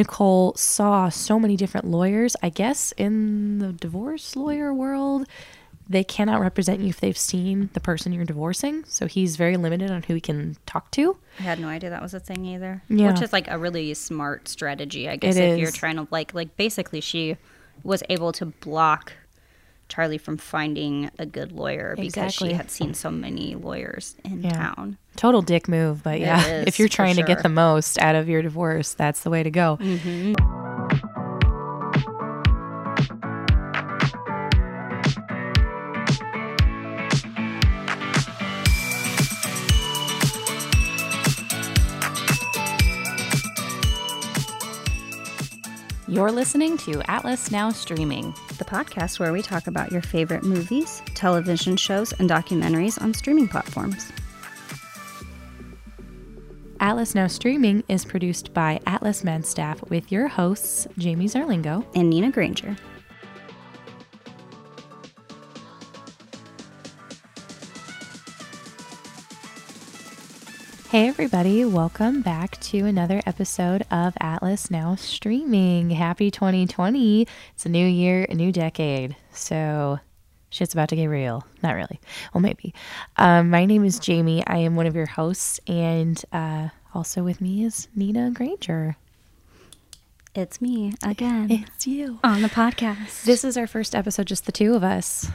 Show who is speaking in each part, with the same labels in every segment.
Speaker 1: Nicole saw so many different lawyers. I guess in the divorce lawyer world, they cannot represent you if they've seen the person you're divorcing. So he's very limited on who he can talk to.
Speaker 2: I had no idea that was a thing either.
Speaker 1: Yeah.
Speaker 2: Which is like a really smart strategy, I guess,
Speaker 1: It
Speaker 2: if you're trying to like like basically she was able to block Charlie from finding a good lawyer because
Speaker 1: Exactly.
Speaker 2: she had seen so many lawyers in
Speaker 1: Yeah.
Speaker 2: town.
Speaker 1: Total dick move, but yeah,
Speaker 2: is,
Speaker 1: if you're trying to get the most out of your divorce, that's the way to go. Mm-hmm.
Speaker 3: You're listening to Atlas Now Streaming.
Speaker 2: The podcast where we talk about your favorite movies, television shows, and documentaries on streaming platforms.
Speaker 1: Atlas Now Streaming is produced by Atlas Med Staff with your hosts, Jamie Zerlingo.
Speaker 2: And Nina Granger.
Speaker 1: Hey, everybody, welcome back to another episode of Atlas Now Streaming. Happy 2020. It's a new year, a new decade. So, shit's about to get real. Not really. Well, maybe. Um, my name is Jamie. I am one of your hosts, and uh, also with me is Nina Granger.
Speaker 2: It's me again
Speaker 1: It's you.
Speaker 2: on the podcast.
Speaker 1: This is our first episode, just the two of us,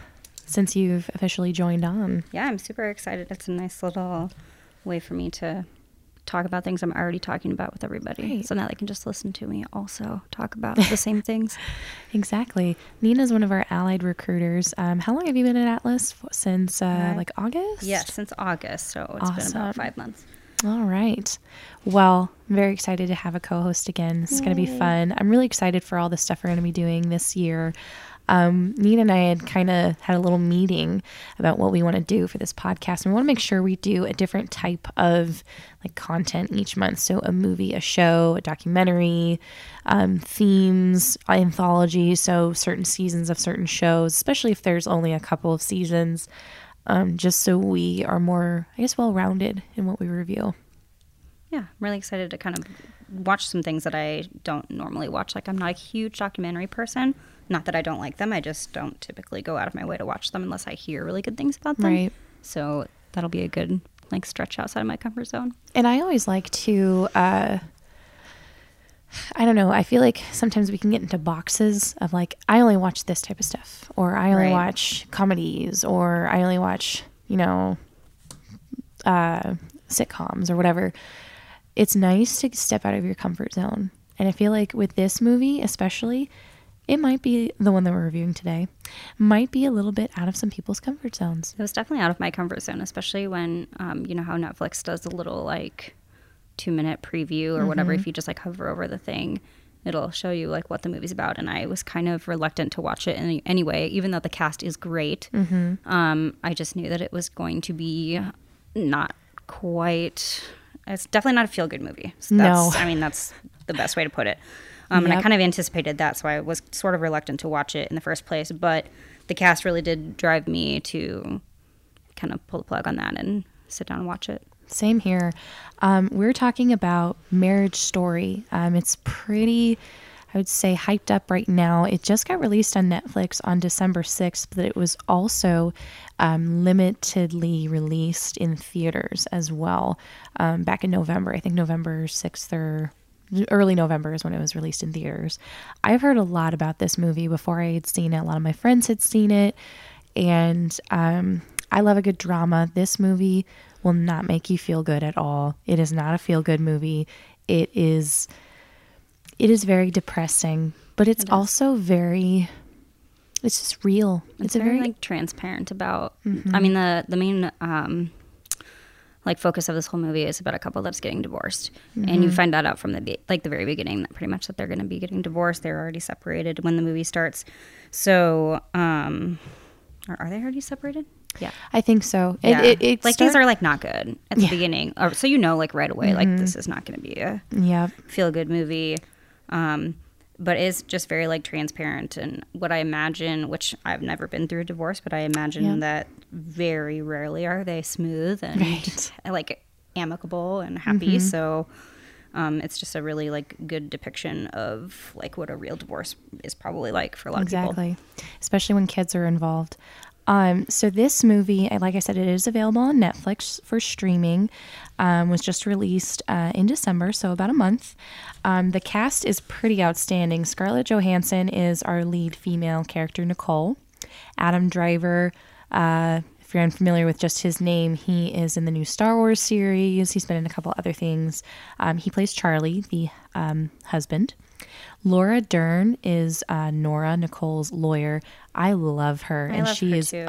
Speaker 1: since you've officially joined on.
Speaker 2: yeah, I'm super excited. It's a nice little way for me to talk about things I'm already talking about with everybody.
Speaker 1: Right.
Speaker 2: So now they can just listen to me also talk about the same things.
Speaker 1: Exactly. Nina's one of our allied recruiters. Um, how long have you been at Atlas? Since uh,
Speaker 2: Uh,
Speaker 1: like August?
Speaker 2: Yes, since August. So it's been about five months.
Speaker 1: All right. Well, I'm very excited to have a co host again. It's going to be fun. I'm really excited for all the stuff we're going to be doing this year. Um, Nina and I had kind of had a little meeting about what we want to do for this podcast. And we want to make sure we do a different type of like content each month. So a movie, a show, a documentary, um, themes, anthology. So certain seasons of certain shows, especially if there's only a couple of seasons um, just so we are more, I guess, well rounded in what we review.
Speaker 2: Yeah, I'm really excited to kind of watch some things that I don't normally watch. Like, I'm not a huge documentary person. Not that I don't like them, I just don't typically go out of my way to watch them unless I hear really good things about them.
Speaker 1: Right.
Speaker 2: So that'll be a good like stretch outside of my comfort zone.
Speaker 1: And I always like to, uh, I don't know, I feel like sometimes we can get into boxes of like, I only watch this type of stuff, or I only
Speaker 2: Right.
Speaker 1: watch comedies, or I only watch, you know, uh, sitcoms or whatever. It's nice to step out of your comfort zone. And I feel like with this movie, especially, it might be the one that we're reviewing today, might be a little bit out of some people's comfort zones.
Speaker 2: It was definitely out of my comfort zone, especially when um, you know how Netflix does a little like two minute preview or whatever. If you just like hover over the thing, it'll show you like what the movie's about. And I was kind of reluctant to watch it any, anyway, even though the cast is great. Um, I just knew that it was going to be not quite. It's definitely not a feel good movie. So
Speaker 1: No.
Speaker 2: I mean, that's the best way to put it. Um, And I kind of anticipated that, so I was sort of reluctant to watch it in the first place. But the cast really did drive me to kind of pull the plug on that and sit down and watch it.
Speaker 1: Same here. Um, we're talking about Marriage Story. Um, it's pretty, I would say, hyped up right now. It just got released on Netflix on December 6th, but it was also um, limitedly released in theaters as well um, back in November. I think November 6th or early November is when it was released in theaters. I've heard a lot about this movie before I had seen it. A lot of my friends had seen it, and um, I love a good drama. This movie will not make you feel good at all. It is not a feel good movie. It is it is very depressing, but it's also very it's just real.
Speaker 2: It's,
Speaker 1: It's,
Speaker 2: very,
Speaker 1: very
Speaker 2: like transparent about. I mean, the the main um, like focus of this whole movie is about a couple that's getting divorced, and you find that out from the be- like the very beginning that pretty much that they're going to be getting divorced. They're already separated when the movie starts. So, um, are, are they already separated? Yeah.
Speaker 1: I think so. It,
Speaker 2: yeah.
Speaker 1: it, it
Speaker 2: like
Speaker 1: start-
Speaker 2: these are like not good at the beginning, or, so you know like right away like this is not going to be a
Speaker 1: Yep.
Speaker 2: feel good movie. Um, but is just very like transparent and what I imagine, which I've never been through a divorce, but I imagine
Speaker 1: Yeah.
Speaker 2: that very rarely are they smooth and
Speaker 1: Right.
Speaker 2: like amicable and happy. So Um, it's just a really like good depiction of like what a real divorce is probably like for a lot of people.
Speaker 1: Exactly. Especially when kids are involved. Um, so this movie, uh, like I said, it is available on Netflix for streaming. Um, was just released uh, in December, so about a month. Um, the cast is pretty outstanding. Scarlett Johansson is our lead female character, Nicole. Adam Driver. Uh, if you're unfamiliar with just his name, he is in the new Star Wars series. He's been in a couple other things. Um, he plays Charlie, the um, husband. Laura Dern is uh, Nora Nicole's lawyer. I love her,
Speaker 2: I
Speaker 1: and
Speaker 2: love
Speaker 1: she
Speaker 2: her
Speaker 1: is
Speaker 2: too.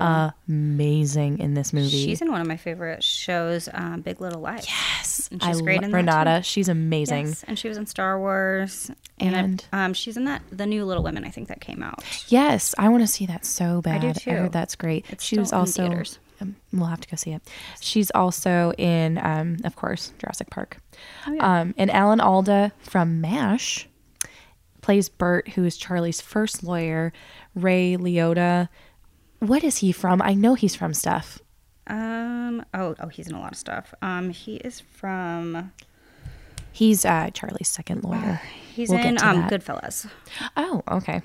Speaker 1: amazing in this movie.
Speaker 2: She's in one of my favorite shows, um, Big Little Lies.
Speaker 1: yes,
Speaker 2: and
Speaker 1: I
Speaker 2: she's great
Speaker 1: lo-
Speaker 2: in that,
Speaker 1: Renata. She's amazing.
Speaker 2: Yes, and she was in Star Wars, and,
Speaker 1: And-
Speaker 2: um, she's in that the new Little Women. I think that came out.
Speaker 1: Yes, I want to see that so bad.
Speaker 2: I do
Speaker 1: I
Speaker 2: too.
Speaker 1: heard that's great.
Speaker 2: It's
Speaker 1: she was also.
Speaker 2: theaters.
Speaker 1: Um, we'll have to go see it. She's also in, um, of course, Jurassic Park.
Speaker 2: Oh, yeah.
Speaker 1: Um, and Alan Alda from MASH plays Bert, who is Charlie's first lawyer. Ray Liotta. What is he from? I know he's from stuff.
Speaker 2: Um. Oh. Oh. He's in a lot of stuff. Um. He is from.
Speaker 1: He's uh, Charlie's second lawyer.
Speaker 2: He's
Speaker 1: We'll
Speaker 2: in um
Speaker 1: that.
Speaker 2: Goodfellas.
Speaker 1: Oh, okay.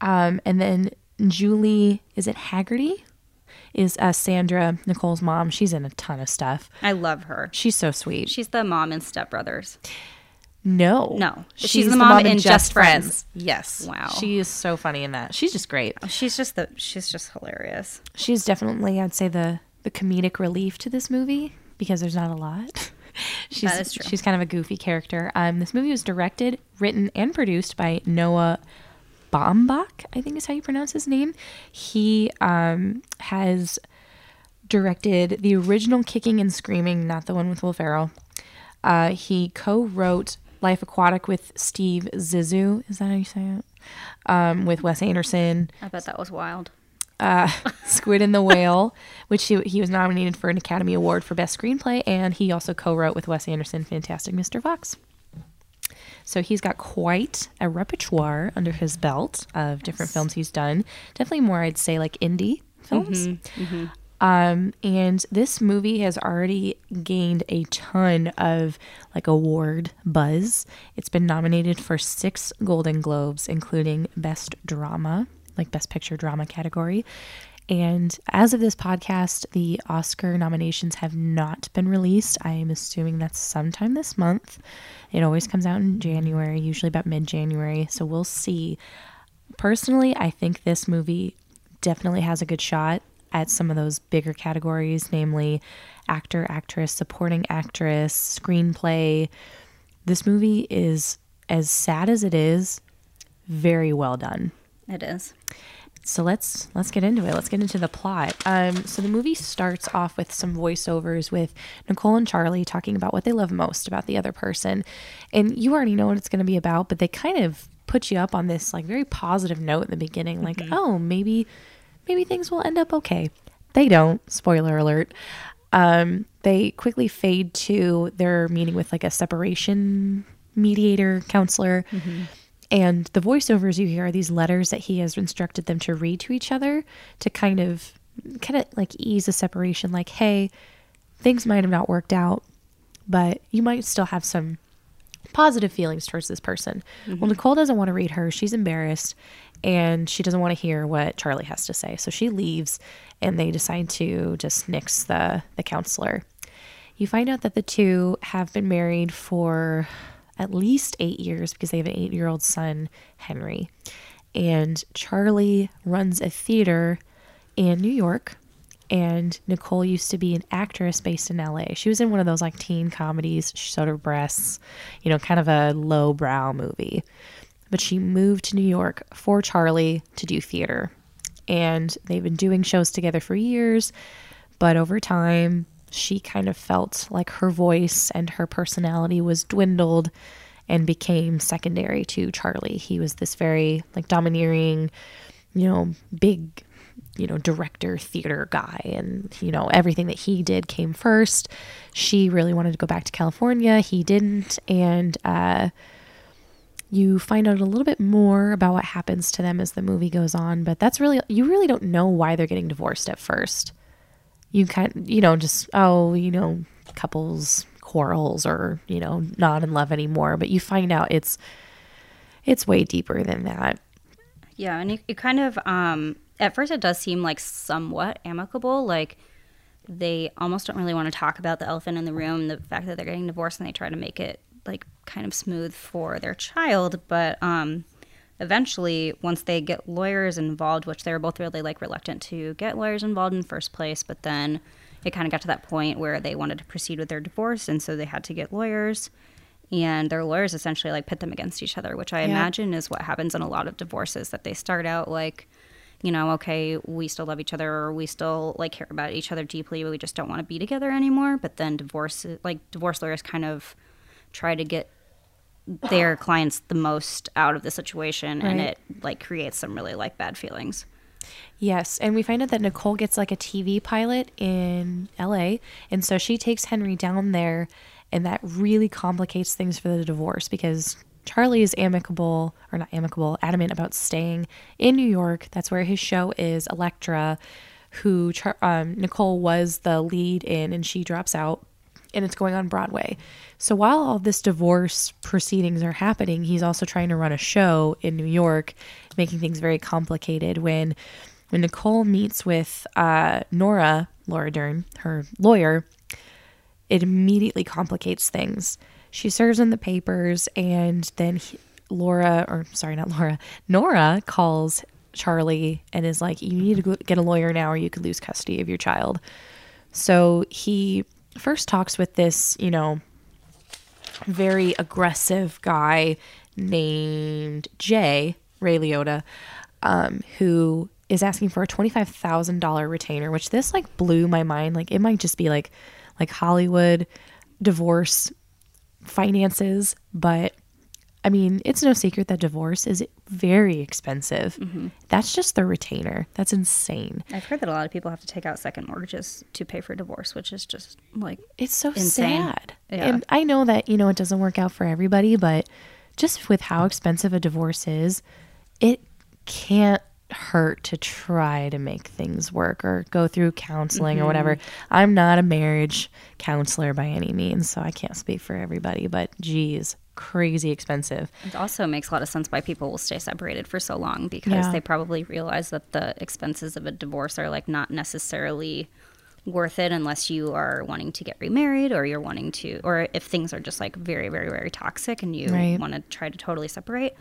Speaker 1: Um, and then Julie, is it Hagerty? Is uh, Sandra Nicole's mom? She's in a ton of stuff.
Speaker 2: I love her.
Speaker 1: She's so sweet.
Speaker 2: She's the mom in Step Brothers.
Speaker 1: No,
Speaker 2: No. She's the mom in Just Friends.
Speaker 1: Yes.
Speaker 2: Wow.
Speaker 1: She is so funny in that. She's just great.
Speaker 2: She's just the. She's just hilarious.
Speaker 1: She's definitely, I'd say, the the comedic relief to this movie because there's not a lot. she's
Speaker 2: That is true.
Speaker 1: she's kind of a goofy character. Um, this movie was directed, written, and produced by Noah Baumbach. I think is how you pronounce his name. He um, has directed the original Kicking and Screaming, not the one with Will Ferrell. Uh, he co-wrote Life Aquatic with Steve Zissou. Is that how you say it? Um, with Wes Anderson
Speaker 2: I bet that was wild.
Speaker 1: uh, Squid and the Whale, which he, he was nominated for an Academy Award for Best Screenplay, and he also co-wrote with Wes Anderson Fantastic Mr. Fox. So he's got quite a repertoire under his belt of different films he's done. Definitely more, I'd say, like indie films. Um, and this movie has already gained a ton of like award buzz. It's been nominated for six Golden Globes, including Best Drama, like Best Picture Drama category. And as of this podcast, the Oscar nominations have not been released. I am assuming that's sometime this month. It always comes out in January, usually about mid January. So we'll see. Personally, I think this movie definitely has a good shot at some of those bigger categories, namely actor, actress, supporting actress, screenplay. This movie is as sad as it is, very well done.
Speaker 2: It is.
Speaker 1: So let's let's get into it. Let's get into the plot. Um, so the movie starts off with some voiceovers with Nicole and Charlie talking about what they love most about the other person, and you already know what it's going to be about. But they kind of put you up on this like very positive note in the beginning, like oh maybe maybe things will end up okay. They don't. Spoiler alert. Um, they quickly fade to their meeting with like a separation mediator counselor. And the voiceovers you hear are these letters that he has instructed them to read to each other to kind of kind of like ease a separation like hey, things might have not worked out, but you might still have some positive feelings towards this person. Well, Nicole doesn't want to read her. She's embarrassed and she doesn't want to hear what Charlie has to say. So she leaves and they decide to just nix the the counselor. You find out that the two have been married for at least 8 years because they have an 8-year-old son, Henry. And Charlie runs a theater in New York and Nicole used to be an actress based in LA. She was in one of those like teen comedies. She showed her breasts, you know, kind of a lowbrow movie. But she moved to New York for Charlie to do theater. And they've been doing shows together for years. But over time, she kind of felt like her voice and her personality was dwindled and became secondary to Charlie. He was this very like domineering, you know, big you know, director, theater guy, and you know, everything that he did came first. She really wanted to go back to California. He didn't, and uh, you find out a little bit more about what happens to them as the movie goes on. But that's really you really don't know why they're getting divorced at first. You kind, you know, just oh, you know, couples quarrels or, you know, not in love anymore. But you find out it's it's way deeper than that.
Speaker 2: Yeah, and it, it kind of um at first it does seem like somewhat amicable, like they almost don't really want to talk about the elephant in the room, the fact that they're getting divorced, and they try to make it like kind of smooth for their child. But um, eventually, once they get lawyers involved, which they were both really like reluctant to get lawyers involved in the first place, but then it kind of got to that point where they wanted to proceed with their divorce, and so they had to get lawyers. And their lawyers essentially like pit them against each other, which I
Speaker 1: Yeah.
Speaker 2: imagine is what happens in a lot of divorces. That they start out like, you know, okay, we still love each other, or we still like care about each other deeply, but we just don't want to be together anymore. But then divorce, like divorce lawyers, kind of try to get their clients the most out of the situation, and it like creates some really like bad feelings.
Speaker 1: Yes, and we find out that Nicole gets like a TV pilot in LA, and so she takes Henry down there, and that really complicates things for the divorce because Charlie is amicable or not amicable, adamant about staying in New York. That's where his show is, Electra, who Char- um, Nicole was the lead in, and she drops out and it's going on Broadway. So while all this divorce proceedings are happening, he's also trying to run a show in New York, making things very complicated. When when Nicole meets with uh, Nora, Laura Dern, her lawyer, it immediately complicates things. She serves in the papers, and then he, Laura, or sorry, not Laura, Nora calls Charlie and is like, "You need to get a lawyer now, or you could lose custody of your child." So he first talks with this, you know, very aggressive guy named Jay Ray Liotta, um, who is asking for a twenty five thousand dollar retainer, which this like blew my mind. Like it might just be like like Hollywood divorce finances, but I mean, it's no secret that divorce is very expensive. Mm-hmm. That's just the retainer. That's insane.
Speaker 2: I've heard that a lot of people have to take out second mortgages to pay for divorce, which is just like
Speaker 1: It's so
Speaker 2: Insane.
Speaker 1: sad.
Speaker 2: Yeah.
Speaker 1: And I know that, you know, it doesn't work out for everybody, but just with how expensive a divorce is, it can't hurt to try to make things work or go through counseling or mm-hmm. whatever. I'm not a marriage counselor by any means, so I can't speak for everybody, but geez, crazy expensive.
Speaker 2: It also makes a lot of sense why people will stay separated for so long because
Speaker 1: Yeah.
Speaker 2: they probably realize that the expenses of a divorce are like not necessarily worth it unless you are wanting to get remarried or you're wanting to or if things are just like very very very toxic and you
Speaker 1: Right.
Speaker 2: want to try to totally separate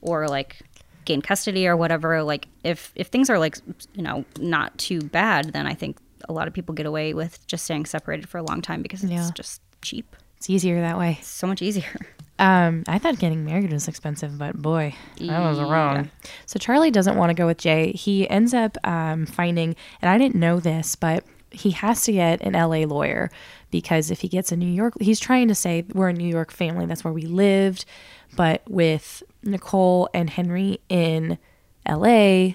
Speaker 2: or like gain custody or whatever like if if things are like you know not too bad then I think a lot of people get away with just staying separated for a long time because it's
Speaker 1: Yeah.
Speaker 2: just cheap
Speaker 1: It's easier that way.
Speaker 2: so much easier
Speaker 1: Um, I thought getting married was expensive, but boy, I was wrong. So Charlie doesn't want to go with Jay. He ends up um, finding, and I didn't know this, but he has to get an LA lawyer because if he gets a New York, he's trying to say we're a New York family. That's where we lived. But with Nicole and Henry in LA,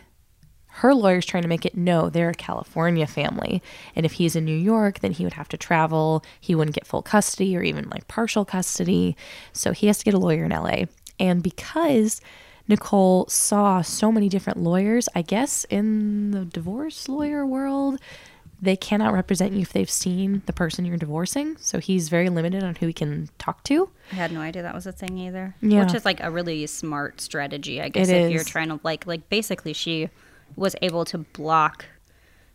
Speaker 1: her lawyer's trying to make it no, they're a California family. And if he's in New York, then he would have to travel. He wouldn't get full custody or even like partial custody. So he has to get a lawyer in LA. And because Nicole saw so many different lawyers, I guess in the divorce lawyer world, they cannot represent you if they've seen the person you're divorcing. So he's very limited on who he can talk to.
Speaker 2: I had no idea that was a thing either.
Speaker 1: Yeah.
Speaker 2: Which is like a really smart strategy, I guess,
Speaker 1: It
Speaker 2: if you're trying to like like basically she was able to block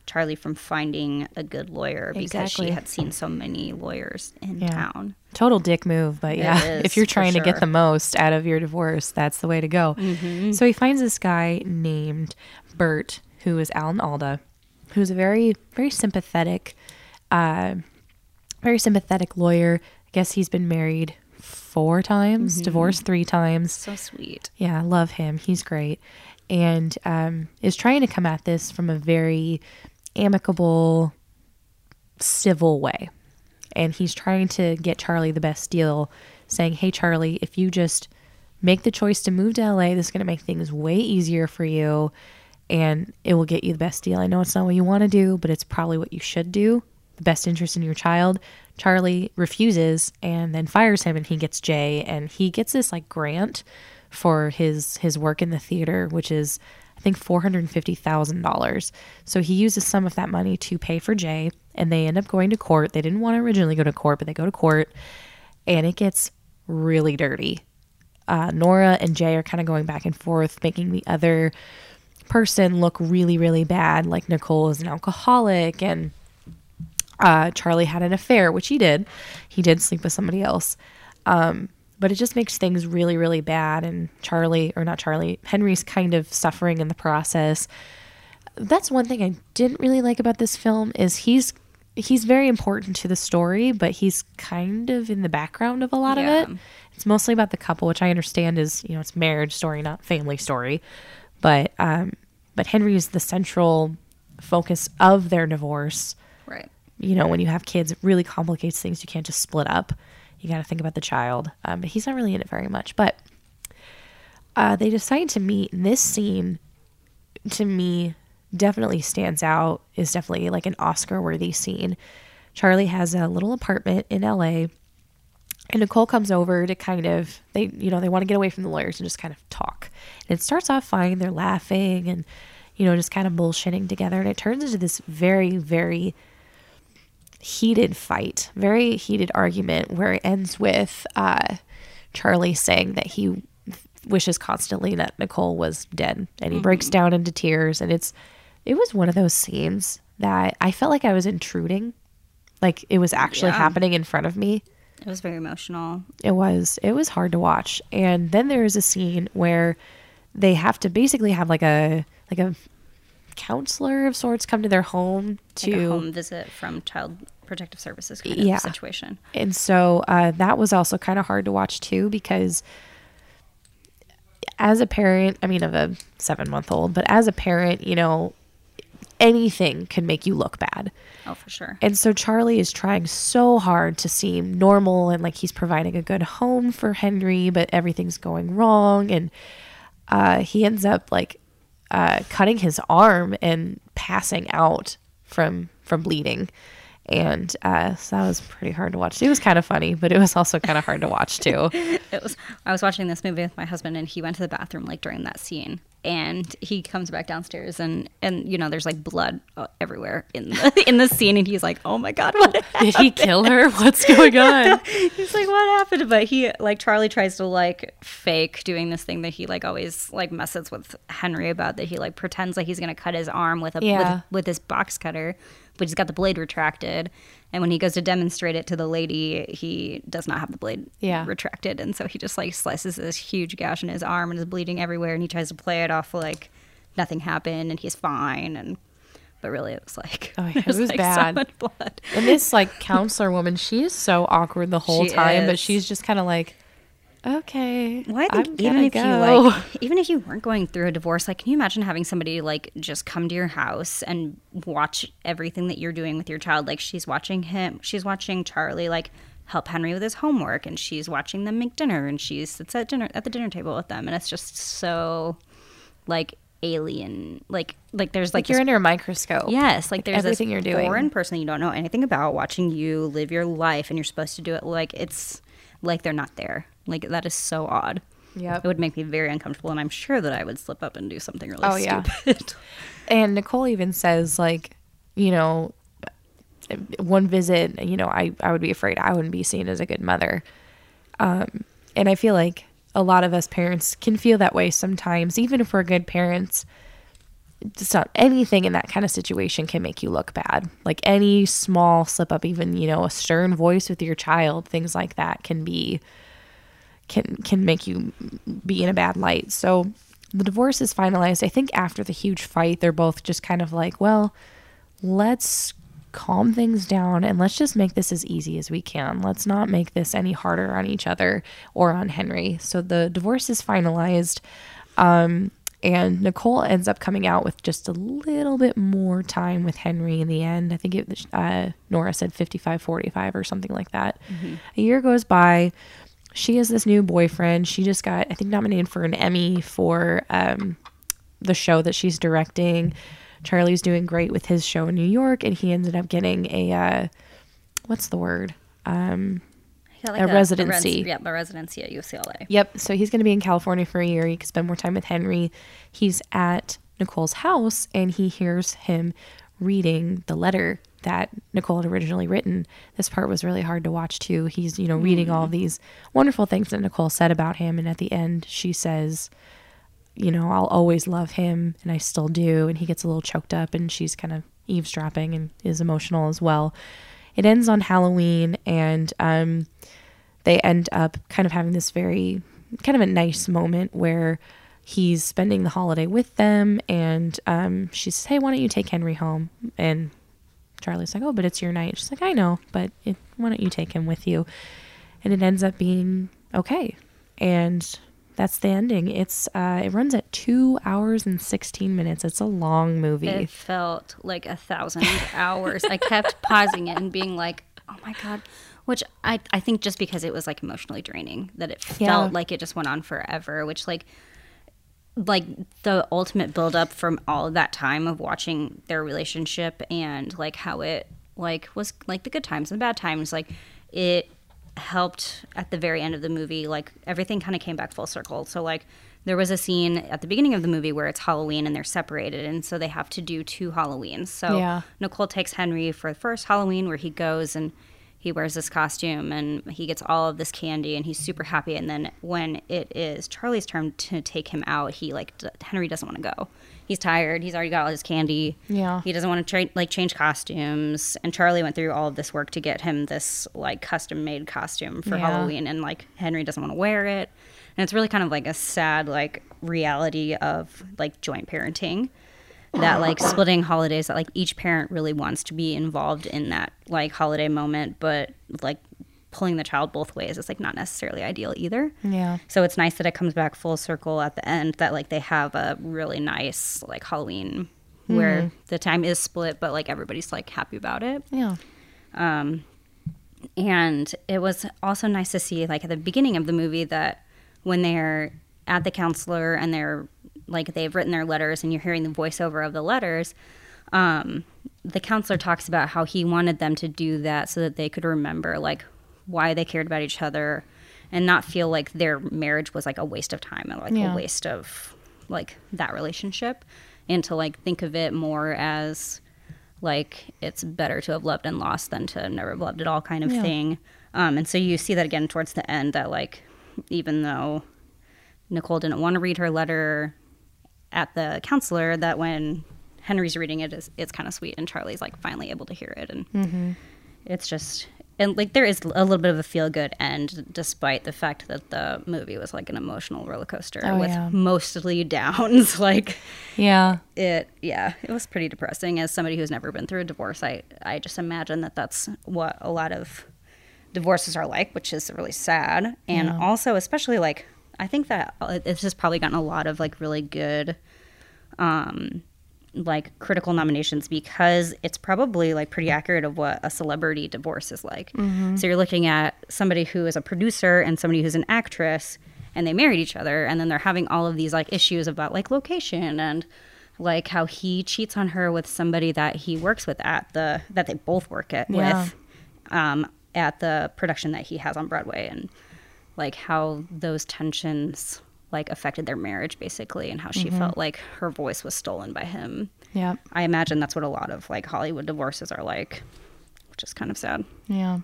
Speaker 2: Charlie from finding a good lawyer because
Speaker 1: Exactly.
Speaker 2: she had seen so many lawyers in
Speaker 1: Yeah.
Speaker 2: town.
Speaker 1: Total dick move, but yeah,
Speaker 2: is,
Speaker 1: if you're trying to get the most out of your divorce, that's the way to go. Mm-hmm. So he finds this guy named Bert, who is Alan Alda, who's a very, very sympathetic, uh, very sympathetic lawyer. I guess he's been married four times, divorced three times.
Speaker 2: So sweet.
Speaker 1: Yeah, I love him. He's great. And um, is trying to come at this from a very amicable, civil way. And he's trying to get Charlie the best deal, saying, Hey, Charlie, if you just make the choice to move to LA, this is going to make things way easier for you and it will get you the best deal. I know it's not what you want to do, but it's probably what you should do. The best interest in your child. Charlie refuses and then fires him and he gets Jay and he gets this like grant for his his work in the theater, which is I think four hundred and fifty thousand dollars. So he uses some of that money to pay for Jay, and they end up going to court. They didn't want to originally go to court, but they go to court, and it gets really dirty. Uh, Nora and Jay are kind of going back and forth, making the other person look really, really bad. Like Nicole is an alcoholic, and uh, Charlie had an affair, which he did. He did sleep with somebody else. Um, but it just makes things really, really bad. And Charlie, or not Charlie, Henry's kind of suffering in the process. That's one thing I didn't really like about this film is he's he's very important to the story, but he's kind of in the background of a lot
Speaker 2: Yeah.
Speaker 1: of it. It's mostly about the couple, which I understand is you know it's marriage story, not family story. But um, but Henry is the central focus of their divorce
Speaker 2: Right.
Speaker 1: you know, when you have kids, it really complicates things. You can't just split up. You got to think about the child. Um, but he's not really in it very much. But uh, they decide to meet. And this scene, to me, definitely stands out. Is definitely like an Oscar-worthy scene. Charlie has a little apartment in L.A. And Nicole comes over to kind of they you know they want to get away from the lawyers and just kind of talk. And it starts off fine. They're laughing and you know just kind of bullshitting together. And it turns into this very very heated fight, very heated argument where it ends with uh, Charlie saying that he wishes constantly that Nicole was dead, and he breaks down into tears. And it's it was one of those scenes that I felt like I was intruding, like it was actually
Speaker 2: Yeah.
Speaker 1: happening in front of me.
Speaker 2: It was very emotional.
Speaker 1: It was it was hard to watch. And then there's a scene where they have to basically have like a like a counselor of sorts come to their home to
Speaker 2: Like a home visit from Child Protective Services kind
Speaker 1: Yeah.
Speaker 2: of situation.
Speaker 1: And so uh, that was also kind of hard to watch too because as a parent, I mean, of a seven month old, but as a parent, you know, anything can make you look bad.
Speaker 2: Oh, for sure.
Speaker 1: And so Charlie is trying so hard to seem normal and like he's providing a good home for Henry, but everything's going wrong. And uh, he ends up like uh, cutting his arm and passing out from from bleeding. And uh, so that was pretty hard to watch. It was kind of funny, but it was also kind of hard to watch too.
Speaker 2: it was I was watching this movie with my husband and he went to the bathroom like during that scene and he comes back downstairs and and you know there's like blood uh, everywhere in the in the scene and he's like oh my god what
Speaker 1: Did he kill her? What's going on?
Speaker 2: he's like what happened but he like charlie tries to like fake doing this thing that he like always like messes with henry about that he like pretends like he's gonna cut his arm with a
Speaker 1: Yeah.
Speaker 2: with, with this box cutter but he's got the blade retracted. And when he goes to demonstrate it to the lady he does not have the blade
Speaker 1: Yeah.
Speaker 2: retracted. And so he just like slices this huge gash in his arm and is bleeding everywhere. And he tries to play it off like nothing happened and he's fine. And but really it was like
Speaker 1: Oh, yeah, it was
Speaker 2: like,
Speaker 1: bad.
Speaker 2: so blood.
Speaker 1: And this like counselor woman, she is so awkward the whole
Speaker 2: She
Speaker 1: time, but she's just kind of like, okay.
Speaker 2: Well, I
Speaker 1: I'm
Speaker 2: think even
Speaker 1: gonna
Speaker 2: if you like, even if you weren't going through a divorce, like, can you imagine having somebody like just come to your house and watch everything that you're doing with your child? Like, she's watching him, she's watching Charlie like help Henry with his homework, and she's watching them make dinner, and she sits at dinner at the dinner table with them, and it's just so like alien, like like there's
Speaker 1: like
Speaker 2: like,
Speaker 1: you're
Speaker 2: this
Speaker 1: under a microscope.
Speaker 2: Yes, like there's
Speaker 1: everything you're doing.
Speaker 2: foreign person you don't know anything about watching you live your life, and you're supposed to do it like it's like they're not there. Like that is so odd.
Speaker 1: Yeah.
Speaker 2: It would make me very uncomfortable, and I'm sure that I would slip up and do something really
Speaker 1: Oh, yeah.
Speaker 2: stupid.
Speaker 1: And Nicole even says like, you know, one visit, you know, I I would be afraid I wouldn't be seen as a good mother. Um, and I feel like a lot of us parents can feel that way sometimes, even if we're good parents. Just not anything in that kind of situation can make you look bad. Like any small slip up, even you know, a stern voice with your child, things like that can be can can make you be in a bad light. So the divorce is finalized. I think after the huge fight, they're both just kind of like, well, let's calm things down and let's just make this as easy as we can. Let's not make this any harder on each other or on Henry. So the divorce is finalized. Um, and Nicole ends up coming out with just a little bit more time with Henry in the end. I think it, uh, Nora said 55 45 or something like that. A year goes by. She has this new boyfriend. She just got, I think, nominated for an Emmy for um, the show that she's directing. Charlie's doing great with his show in New York, and he ended up getting a uh, what's the word? Um,
Speaker 2: Yeah,
Speaker 1: A residency.
Speaker 2: res- yeah, a residency at UCLA.
Speaker 1: Yep. So he's going to be in California for a year. He can spend more time with Henry. He's at Nicole's house, and he hears him reading the letter that Nicole had originally written. This part was really hard to watch too. He's, you know, reading all these wonderful things that Nicole said about him. And at the end, she says, you know, I'll always love him and I still do. And he gets a little choked up and she's kind of eavesdropping and is emotional as well. It ends on Halloween and um, they end up kind of having this very kind of a nice moment where he's spending the holiday with them and um, she says hey why don't you take henry home and charlie's like oh but it's your night she's like i know but it, why don't you take him with you and it ends up being okay and that's the ending it's uh, it runs at two hours and 16 minutes it's a long movie
Speaker 2: It felt like a thousand hours. I kept pausing it and being like, oh my God. Which I, I think just because it was like emotionally draining, that it
Speaker 1: Yeah.
Speaker 2: felt like it just went on forever, which like like the ultimate buildup from all of that time of watching their relationship and like how it like was like the good times and the bad times like it helped at the very end of the movie like everything kind of came back full circle so like there was a scene at the beginning of the movie where it's halloween and they're separated and so they have to do two halloweens so
Speaker 1: Yeah.
Speaker 2: nicole takes henry for the first halloween where he goes and he wears this costume and he gets all of this candy and he's super happy. And then when it is charlie's turn to take him out he like d- henry doesn't want to go. He's tired. He's already got all his candy.
Speaker 1: Yeah.
Speaker 2: he doesn't want to tra- like change costumes. And charlie went through all of this work to get him this like custom made costume for
Speaker 1: Yeah.
Speaker 2: halloween. And like henry doesn't want to wear it. And it's really kind of like a sad like reality of like joint parenting that like splitting holidays that like each parent really wants to be involved in that like holiday moment but like pulling the child both ways is like not necessarily ideal either.
Speaker 1: Yeah.
Speaker 2: So it's nice that it comes back full circle at the end that like they have a really nice like halloween where the time is split but like everybody's like happy about it.
Speaker 1: Yeah.
Speaker 2: Um and it was also nice to see like at the beginning of the movie that when they're at the counselor and they're like they've written their letters and you're hearing the voiceover of the letters um, the counselor talks about how he wanted them to do that so that they could remember like why they cared about each other and not feel like their marriage was like a waste of time or like
Speaker 1: Yeah.
Speaker 2: a waste of like that relationship and to like think of it more as like it's better to have loved and lost than to never have loved at all kind of
Speaker 1: Yeah.
Speaker 2: thing um, and so you see that again towards the end that like even though nicole didn't want to read her letter at the counselor that when henry's reading it is it's kind of sweet and charlie's like finally able to hear it and
Speaker 1: Mm-hmm.
Speaker 2: it's just and like there is a little bit of a feel good end despite the fact that the movie was like an emotional roller coaster
Speaker 1: Oh,
Speaker 2: with
Speaker 1: yeah.
Speaker 2: mostly downs like
Speaker 1: yeah
Speaker 2: it yeah it was pretty depressing as somebody who's never been through a divorce i i just imagine that that's what a lot of divorces are like which is really sad and
Speaker 1: Yeah.
Speaker 2: also especially like i think that uh, this has probably gotten a lot of like really good um like critical nominations because it's probably like pretty accurate of what a celebrity divorce is like. So you're looking at somebody who is a producer and somebody who's an actress and they married each other and then they're having all of these like issues about like location and like how he cheats on her with somebody that he works with at the that they both work at
Speaker 1: Yeah.
Speaker 2: with um at the production that he has on Broadway and like how those tensions like affected their marriage basically and how she mm-hmm. felt like her voice was stolen by him.
Speaker 1: yeah
Speaker 2: I imagine that's what a lot of like Hollywood divorces are like, which is kind of sad.
Speaker 1: Yeah.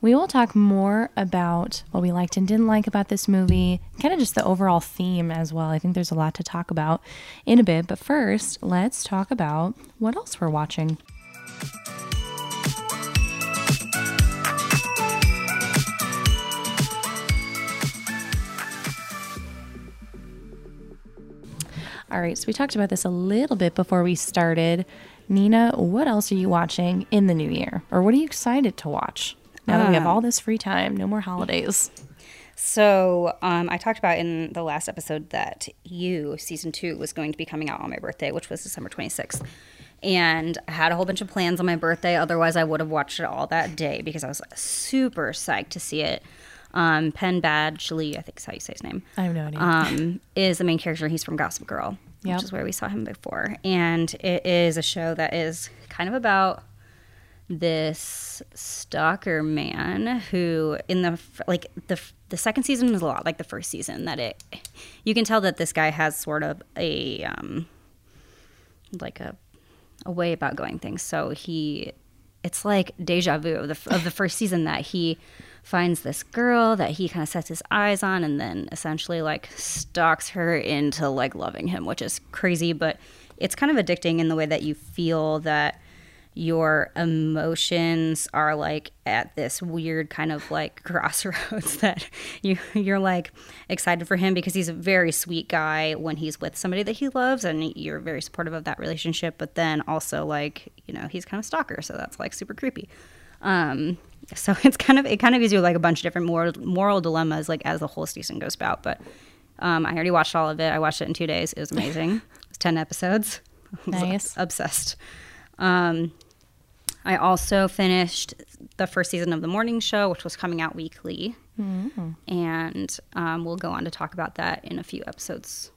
Speaker 1: We will talk more about what we liked and didn't like about this movie, kind of just the overall theme as well. I think there's a lot to talk about in a bit. But first, let's talk about what else we're watching. All right, so we talked about this a little bit before we started. Nina, what else are you watching in the new year? Or what are you excited to watch? Now that we have all this free time, no more holidays.
Speaker 2: So um, I talked about in the last episode that You season two was going to be coming out on my birthday, which was December 26th. And I had a whole bunch of plans on my birthday. Otherwise, I would have watched it all that day because I was super psyched to see it. Um, Penn Badgley, I think is how you say his name.
Speaker 1: I have no idea.
Speaker 2: um, is the main character. He's from Gossip Girl,
Speaker 1: Yep.
Speaker 2: which is where we saw him before. And it is a show that is kind of about this stalker man who, in the like the the second season is a lot like the first season. That it, you can tell that this guy has sort of a um, like a a way about going things. So he it's like deja vu of the, of the first season that he finds this girl that he kind of sets his eyes on and then essentially like stalks her into like loving him, which is crazy, but it's kind of addicting in the way that you feel that your emotions are like at this weird kind of like crossroads that you you're like excited for him because he's a very sweet guy when he's with somebody that he loves and you're very supportive of that relationship but then also like you know he's kind of a stalker so that's like super creepy. Um so it's kind of it kind of gives you like a bunch of different moral moral dilemmas like as the whole season goes about but um i already watched all of it. I watched it in two days. It was amazing. It was 10 episodes.
Speaker 1: Nice.
Speaker 2: obsessed. Um I also finished the first season of the morning show, which was coming out weekly, and um, we'll go on to talk about that in a few episodes.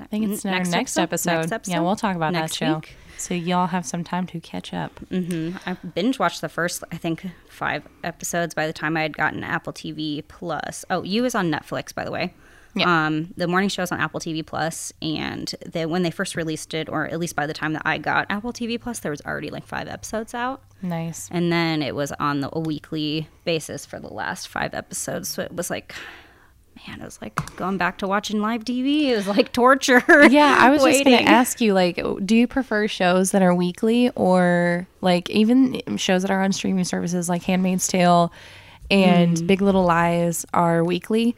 Speaker 1: I think it's our next, episode. Yeah, we'll talk about
Speaker 2: Next
Speaker 1: that show.
Speaker 2: week.
Speaker 1: So y'all have some time to catch up.
Speaker 2: Mm-hmm. I binge watched the first, I think, five episodes by the time I had gotten Apple TV Plus. Oh, You is on Netflix, by the way.
Speaker 1: Yeah.
Speaker 2: Um, the morning show is on Apple TV Plus, and they, when they first released it, or at least by the time that I got Apple TV Plus, there was already like five episodes out.
Speaker 1: Nice.
Speaker 2: And then it was on the, a weekly basis for the last five episodes. So it was like, man, it was like going back to watching live TV. It was like torture.
Speaker 1: Yeah, I was just going to ask you, like, do you prefer shows that are weekly or like even shows that are on streaming services like Handmaid's Tale and
Speaker 2: Mm.
Speaker 1: Big Little Lies are weekly?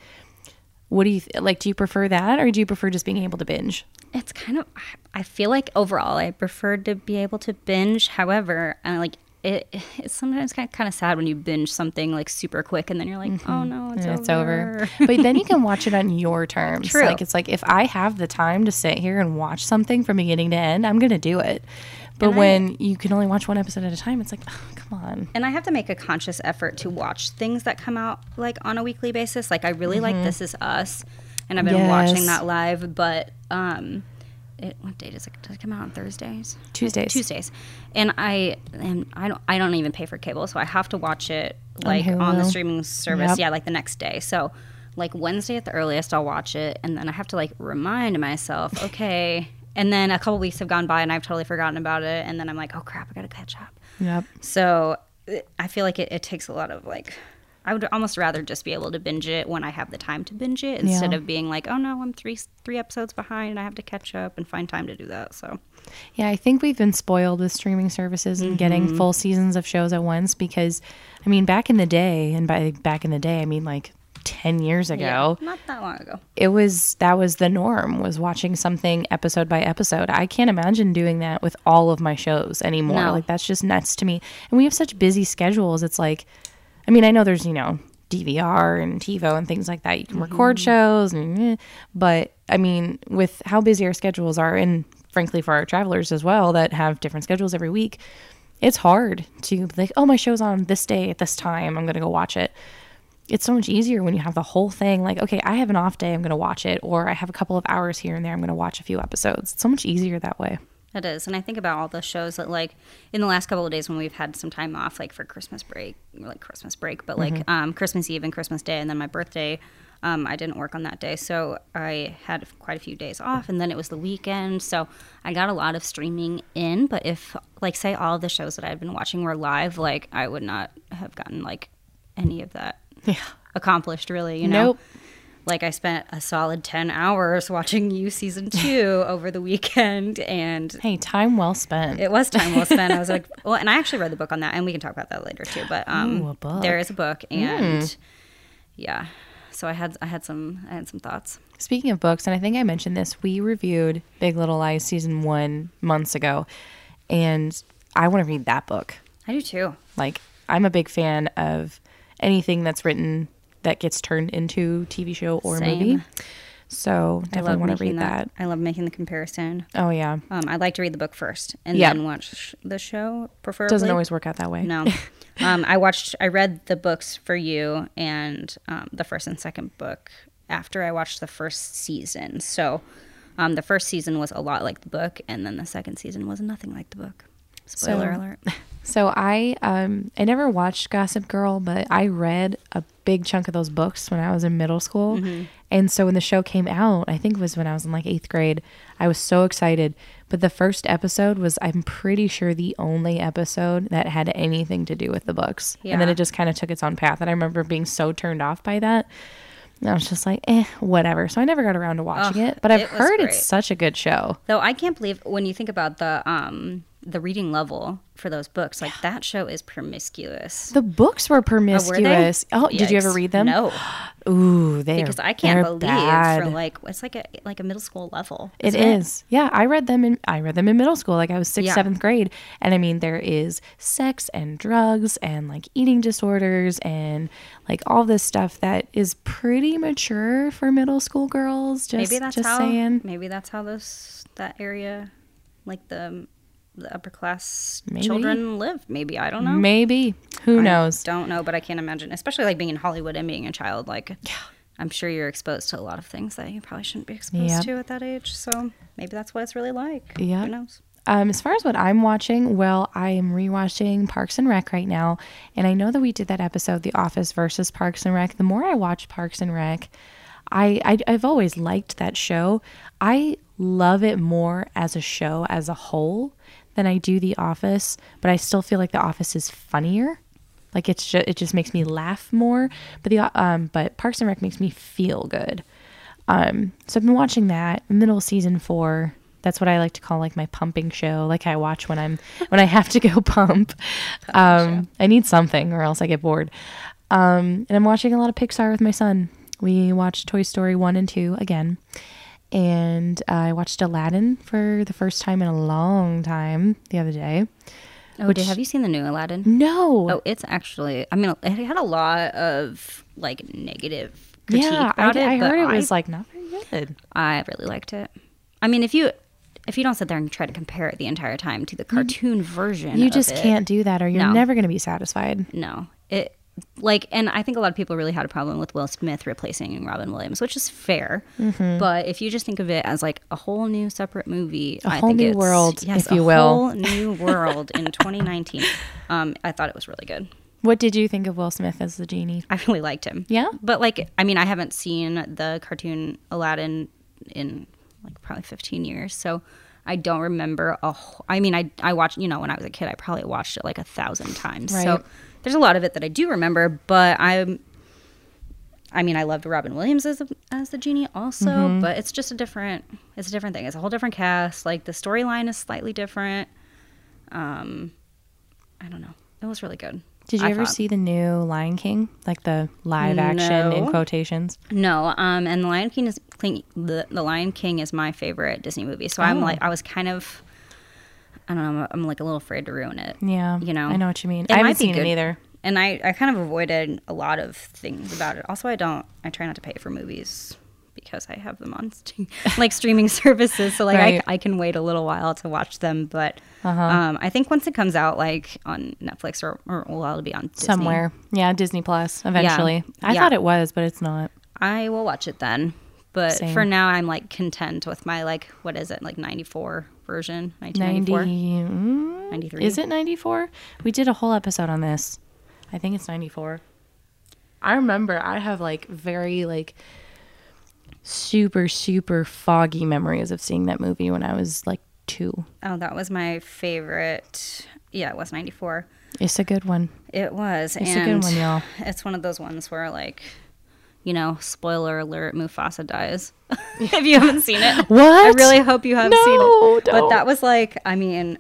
Speaker 1: What do you th- like? Do you prefer that or do you prefer just being able to binge?
Speaker 2: It's kind of, I feel like overall I prefer to be able to binge. However, I like, it, it's sometimes kind of, kind of sad when you binge something like super quick and then you're like, oh no, it's,
Speaker 1: and
Speaker 2: over.
Speaker 1: it's over. but then you can watch it on your terms.
Speaker 2: True.
Speaker 1: Like it's like if I have the time to sit here and watch something from beginning to end, I'm gonna do it. But
Speaker 2: And I-
Speaker 1: when you can only watch one episode at a time, it's like, oh, come on.
Speaker 2: and I have to make a conscious effort to watch things that come out like on a weekly basis. Like I really like This Is Us, and I've been
Speaker 1: Yes.
Speaker 2: watching that live. But um, it, what date is it? Does it come out on Thursdays?
Speaker 1: Tuesdays.
Speaker 2: Tuesdays, and I and I don't I don't even pay for cable, so I have to watch it like on, the streaming service.
Speaker 1: Yep.
Speaker 2: Yeah, like the next day. So like Wednesday at the earliest, I'll watch it, and then I have to like remind myself, okay. And then a couple weeks have gone by, and I've totally forgotten about it. And then I'm like, oh crap, I gotta catch up.
Speaker 1: Yep.
Speaker 2: So I feel like it, it takes a lot of like. I would almost rather just be able to binge it when I have the time to binge it instead
Speaker 1: Yeah.
Speaker 2: of being like, oh no, I'm three three episodes behind and I have to catch up and find time to do that. So
Speaker 1: Yeah, I think we've been spoiled with streaming services and
Speaker 2: Mm-hmm.
Speaker 1: getting full seasons of shows at once because, I mean, back in the day, and by back in the day, I mean like 10 years ago,
Speaker 2: not that long ago.
Speaker 1: it was that was the norm was watching something episode by episode. I can't imagine doing that with all of my shows anymore.
Speaker 2: No.
Speaker 1: Like that's just nuts to me. And we have such busy schedules. It's like I mean, I know there's, you know, DVR and TiVo and things like that. You can record shows and eh, but I mean, with how busy our schedules are and frankly for our travelers as well that have different schedules every week, it's hard to be like, oh, my show's on this day at this time. I'm going to go watch it. It's so much easier when you have the whole thing like okay i have an off day. I'm going to watch it or i have a couple of hours here and there. I'm going to watch a few episodes. It's so much easier that way
Speaker 2: It is. And I think about all the shows that, like, in the last couple of days when we've had some time off, like for Christmas break, like Christmas break, but like um, Christmas Eve and Christmas Day, and then my birthday, um, I didn't work on that day. So I had quite a few days off, and then it was the weekend. So I got a lot of streaming in. But if, like, say all the shows that I'd been watching were live, like, I would not have gotten, like, any of that
Speaker 1: yeah
Speaker 2: accomplished, really, you know?
Speaker 1: Nope.
Speaker 2: Like I spent a solid 10 hours watching you season 2 over the weekend and
Speaker 1: hey time well spent
Speaker 2: it was time well spent. I was like, well, and I actually read the book on that and we can talk about that later too, but um
Speaker 1: Ooh. Hmm.
Speaker 2: there is a book and yeah. So I had I had some I had some thoughts.
Speaker 1: speaking of books and i think i mentioned this we reviewed big little lies season one months ago and i want to read that book
Speaker 2: I do too.
Speaker 1: like i'm a big fan of anything that's written that gets turned into tv show or
Speaker 2: Same.
Speaker 1: movie so
Speaker 2: I
Speaker 1: definitely want to read that.
Speaker 2: I love making the comparison.
Speaker 1: oh yeah
Speaker 2: Um, I'd like to read the book first and
Speaker 1: Yeah.
Speaker 2: then watch the show. Preferably
Speaker 1: doesn't always work out that way
Speaker 2: No. um, I watched, I read the books for you and um, the first and second book after I watched the first season. So um, the first season was a lot like the book, and then the second season was nothing like the book. Spoiler
Speaker 1: So-
Speaker 2: alert.
Speaker 1: So I um I never watched Gossip Girl, but I read a big chunk of those books when I was in middle school. And so when the show came out, I think it was when I was in like 8th grade, I was so excited. But the first episode was I'm pretty sure the only episode that had anything to do with the books. And then it just kind of took its own path and I remember being so turned off by that. And I was just like, eh, whatever. So I never got around to watching
Speaker 2: Ugh,
Speaker 1: it, but I've
Speaker 2: it
Speaker 1: heard
Speaker 2: great.
Speaker 1: it's such a good show.
Speaker 2: Though I can't believe when you think about the um the reading level for those books, like that show is promiscuous.
Speaker 1: The books were
Speaker 2: Oh, were
Speaker 1: promiscuous. Oh, did you ever read them?
Speaker 2: No,
Speaker 1: Ooh, they
Speaker 2: because I can't believe
Speaker 1: bad.
Speaker 2: for like it's like a like a middle school level.
Speaker 1: It is. Yeah, I read them in I read them in middle school. Like I was sixth,
Speaker 2: Yeah.
Speaker 1: seventh grade, and I mean there is sex and drugs and like eating disorders and like all this stuff that is pretty mature for middle school girls. Just
Speaker 2: maybe that's
Speaker 1: just
Speaker 2: how
Speaker 1: saying.
Speaker 2: maybe that's how this that area, like the the upper class
Speaker 1: Maybe.
Speaker 2: children live. Maybe I don't know.
Speaker 1: Maybe who
Speaker 2: I
Speaker 1: knows?
Speaker 2: Don't know, but I can't imagine, especially like being in Hollywood and being a child. Like, I'm sure you're exposed to a lot of things that you probably shouldn't be exposed
Speaker 1: Yep.
Speaker 2: to at that age. So maybe that's what it's really like.
Speaker 1: Yeah,
Speaker 2: Who knows?
Speaker 1: Um, as far as what I'm watching, well, I am rewatching Parks and Rec right now, and I know that we did that episode, The Office versus Parks and Rec. The more I watch Parks and Rec, I, I I've always liked that show. I love it more as a show as a whole than I do The Office, but I still feel like The Office is funnier. Like it's just it just makes me laugh more. But the um but Parks and Rec makes me feel good. Um, so I've been watching that middle season four. That's what I like to call like my pumping show. Like I watch when I'm when I have to go pump. Um, I need something or else I get bored. Um, and I'm watching a lot of Pixar with my son. We watched Toy Story one and two again, and uh, I watched Aladdin for the first time in a long time the other day.
Speaker 2: Oh,
Speaker 1: Which-
Speaker 2: did, have you seen the new Aladdin?
Speaker 1: No,
Speaker 2: Oh, it's actually. I mean, it had a lot of like negative critique
Speaker 1: yeah, I,
Speaker 2: it.
Speaker 1: I heard it was like not very good.
Speaker 2: I really liked it. I mean, if you if you don't sit there and try to compare it the entire time to the cartoon version,
Speaker 1: You just
Speaker 2: it,
Speaker 1: can't do that, or you're
Speaker 2: No.
Speaker 1: never going to be satisfied.
Speaker 2: No, it like, and I think a lot of people really had a problem with Will Smith replacing Robin Williams, which is fair.
Speaker 1: Mm-hmm.
Speaker 2: But if you just think of it as like a whole new separate movie,
Speaker 1: A
Speaker 2: I
Speaker 1: whole
Speaker 2: think
Speaker 1: new world,
Speaker 2: yes,
Speaker 1: if you
Speaker 2: a
Speaker 1: will.
Speaker 2: whole new world in 2019. Um, I thought it was really good.
Speaker 1: What did you think of Will Smith as the genie?
Speaker 2: I really liked him.
Speaker 1: Yeah?
Speaker 2: But like, I mean, I haven't seen the cartoon Aladdin in like probably 15 years, so I don't remember a. wh- I mean, I I watched, you know, when I was a kid, I probably watched it like a thousand times.
Speaker 1: Right.
Speaker 2: So there's a lot of it that I do remember, but I'm. I mean, I loved Robin Williams as the, as the genie also,
Speaker 1: Mm-hmm.
Speaker 2: but it's just a different. It's a different thing. It's a whole different cast. Like the storyline is slightly different. Um, I don't know. It was really good.
Speaker 1: Did you
Speaker 2: I
Speaker 1: ever
Speaker 2: thought.
Speaker 1: see the new Lion King, like the live action in quotations?
Speaker 2: No, um, and the Lion King is the the Lion King is my favorite Disney movie. So I'm
Speaker 1: Oh.
Speaker 2: like, I was kind of, I don't know, I'm, I'm like a little afraid to ruin it.
Speaker 1: Yeah,
Speaker 2: you know,
Speaker 1: I know what you mean.
Speaker 2: It
Speaker 1: I haven't seen it either.
Speaker 2: and I I kind of avoided a lot of things about it. Also, I don't, I try not to pay for movies because I have them on st- like streaming services. So like
Speaker 1: Right.
Speaker 2: I, I can wait a little while to watch them, but
Speaker 1: Uh-huh.
Speaker 2: um, I think once it comes out like on Netflix or or well, it'll be on Disney.
Speaker 1: Somewhere, yeah, Disney Plus. Eventually, I
Speaker 2: Yeah.
Speaker 1: thought it was, but it's not.
Speaker 2: I will watch it then. But
Speaker 1: Same.
Speaker 2: for now, I'm like content with my like what is it like 94 version,
Speaker 1: 90,
Speaker 2: 1994,
Speaker 1: mm,
Speaker 2: 93.
Speaker 1: Is it 94? We did a whole episode on this. I think it's 94. I remember I have like very like super super foggy memories of seeing that movie when I was like 2.
Speaker 2: Oh, that was my favorite. Yeah, it was 94.
Speaker 1: It's a good one.
Speaker 2: It was.
Speaker 1: It's a good one, y'all.
Speaker 2: It's one of those ones where like, you know, spoiler alert, Mufasa dies. if you haven't seen it,
Speaker 1: What?
Speaker 2: I really hope you have
Speaker 1: No,
Speaker 2: seen it. But
Speaker 1: don't.
Speaker 2: But that was like, I mean,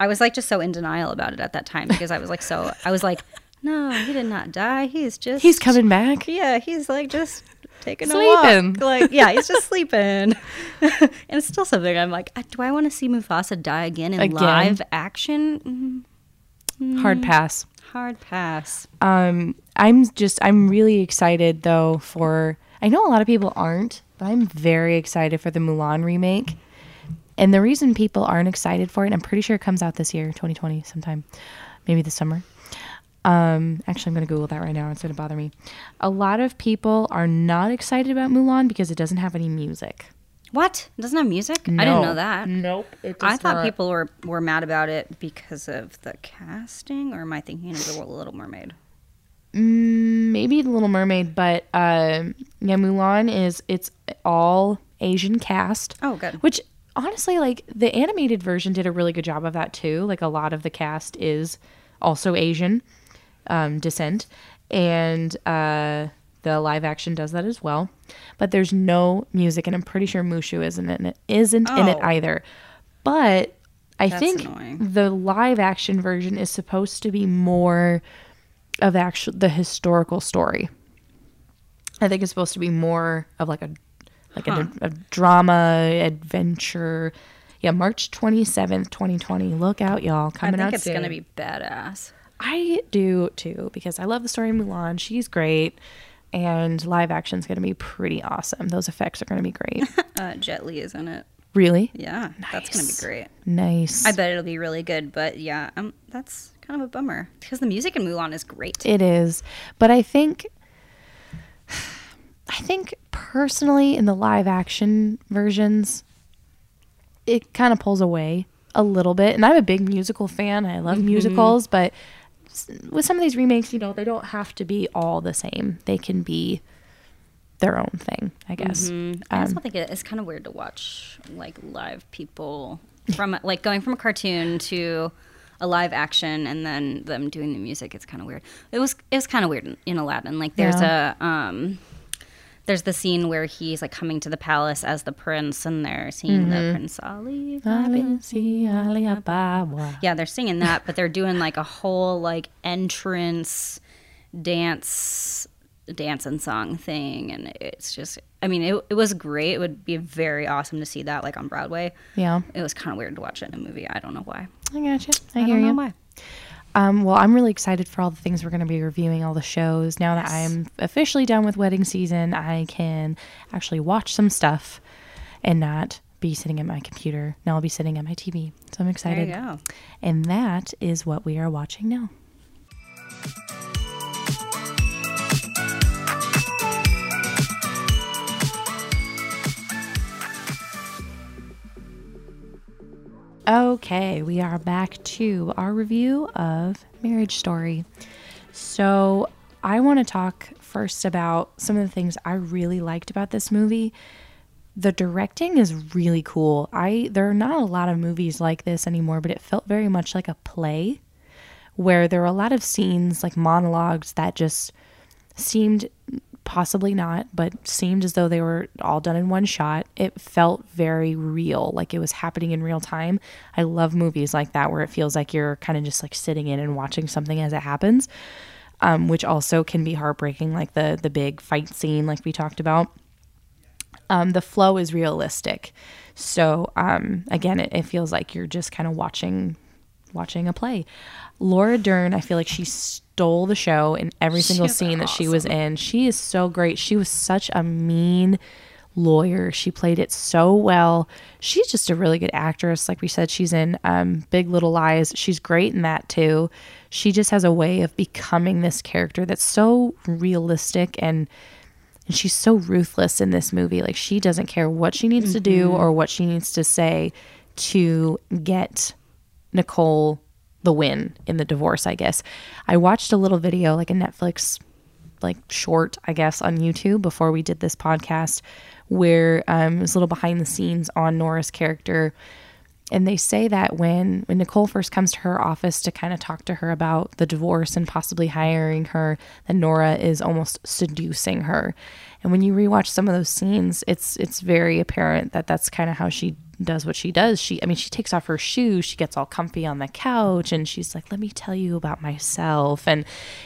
Speaker 2: I was like just so in denial about it at that time because I was like so I was like, no, he did not die. He's just
Speaker 1: He's coming back.
Speaker 2: Yeah, he's like just taking
Speaker 1: Sleeping.
Speaker 2: a walk. Like, yeah, he's just sleeping. and it's still something I'm like, do I want to see Mufasa die again in
Speaker 1: Again?
Speaker 2: live action? Mm,
Speaker 1: Hard pass.
Speaker 2: Hard pass.
Speaker 1: Um, I'm just I'm really excited though for I know a lot of people aren't, but I'm very excited for the Mulan remake. And the reason people aren't excited for it, I'm pretty sure it comes out this year, 2020 sometime, maybe this summer. Um, actually, I'm going to Google that right now. It's going to bother me. A lot of people are not excited about Mulan because it doesn't have any music.
Speaker 2: What? It doesn't have music? I didn't know that.
Speaker 1: Nope. It
Speaker 2: I thought
Speaker 1: not.
Speaker 2: people were, were mad about it because of the casting, or am I thinking of the Little Mermaid?
Speaker 1: Mm, maybe the Little Mermaid, but um, yeah, Mulan is it's all Asian cast.
Speaker 2: Oh, good.
Speaker 1: Which honestly, like the animated version did a really good job of that too. Like a lot of the cast is also Asian um, descent, and uh, the live action does that as well. But there's no music, and I'm pretty sure Mushu isn't in it. Isn't in it
Speaker 2: Oh.
Speaker 1: either. But I
Speaker 2: That's
Speaker 1: think
Speaker 2: annoying.
Speaker 1: the live action version is supposed to be more of actual the historical story. I think it's supposed to be more of like a like a, a drama adventure. Yeah, March twenty seventh, twenty twenty. Look out, y'all! Coming out
Speaker 2: I
Speaker 1: think it's
Speaker 2: going to be badass.
Speaker 1: I do too because I love the story of Mulan. She's great, and live action is going to be pretty awesome. Those effects are going to be great.
Speaker 2: Uh, Jet Li is in it.
Speaker 1: really
Speaker 2: Yeah, that's going to be great.
Speaker 1: nice.
Speaker 2: I bet it'll be really good, but yeah, um, that's kind of a bummer because the music in Mulan is great.
Speaker 1: It is. But I think I think personally in the live action versions it kind of pulls away a little bit. And I'm a big musical fan. I love musicals, but with some of these remakes, you know, they don't have to be all the same. They can be their own thing, I guess.
Speaker 2: Mm, I also
Speaker 1: Um,
Speaker 2: think it's kind of weird to watch like live people from like going from a cartoon to a live action and then them doing the music. It's kind of weird. It was it was kind of weird in, in Aladdin. Like there's a um there's the scene where he's like coming to the palace as the prince and they're singing
Speaker 1: Mm-hmm.
Speaker 2: the Prince Ali.
Speaker 1: Ali, Ali, Ababwa.
Speaker 2: Yeah, they're singing that, but they're doing like a whole like entrance dance dance and song thing and it's just I mean it, it was great. It would be very awesome to see that like on Broadway.
Speaker 1: Yeah,
Speaker 2: It was kind of weird to watch it in a movie. I don't know why.
Speaker 1: I gotcha. I,
Speaker 2: I,
Speaker 1: hear
Speaker 2: don't know
Speaker 1: you.
Speaker 2: why.
Speaker 1: Um, well, I'm really excited for all the things we're going to be reviewing, all the shows. Now that I'm officially done with wedding season, I can actually watch some stuff and not be sitting at my computer. Now I'll be sitting at my TV. So I'm excited. And that is what we are watching now. Okay, we are back to our review of Marriage Story. So, I want to talk first about some of the things I really liked about this movie. The directing is really cool. I there are not a lot of movies like this anymore, but it felt very much like a play where there were a lot of scenes like monologues that just seemed possibly not, but seemed as though they were all done in one shot. It felt very real, like it was happening in real time. I love movies like that where it feels like you're kind of just like sitting in and watching something as it happens, um, which also can be heartbreaking, like the the big fight scene, like we talked about. Um, the flow is realistic, so um, again, it, it feels like you're just kind of watching watching a play. Laura Dern, I feel like she stole the show in every single
Speaker 2: She's
Speaker 1: scene that she was in. She is so great. She was such a mean lawyer. She played it so well. She's just a really good actress. Like we said, she's in um, Big Little Lies. She's great in that too. She just has a way of becoming this character that's so realistic and and she's so ruthless in this movie. Like she doesn't care what she needs to do or what she needs to say to get Nicole the win in the divorce, I guess. I watched a little video, like a Netflix like short, I guess, on YouTube before we did this podcast, where um, it was a little behind the scenes on Nora's character. And they say that when when Nicole first comes to her office to kind of talk to her about the divorce and possibly hiring her, that Nora is almost seducing her. And when you rewatch some of those scenes, it's it's very apparent that that's kind of how she does what she does. She I mean, she takes off her shoes, she gets all comfy on the couch and she's like, "Let me tell you about myself." And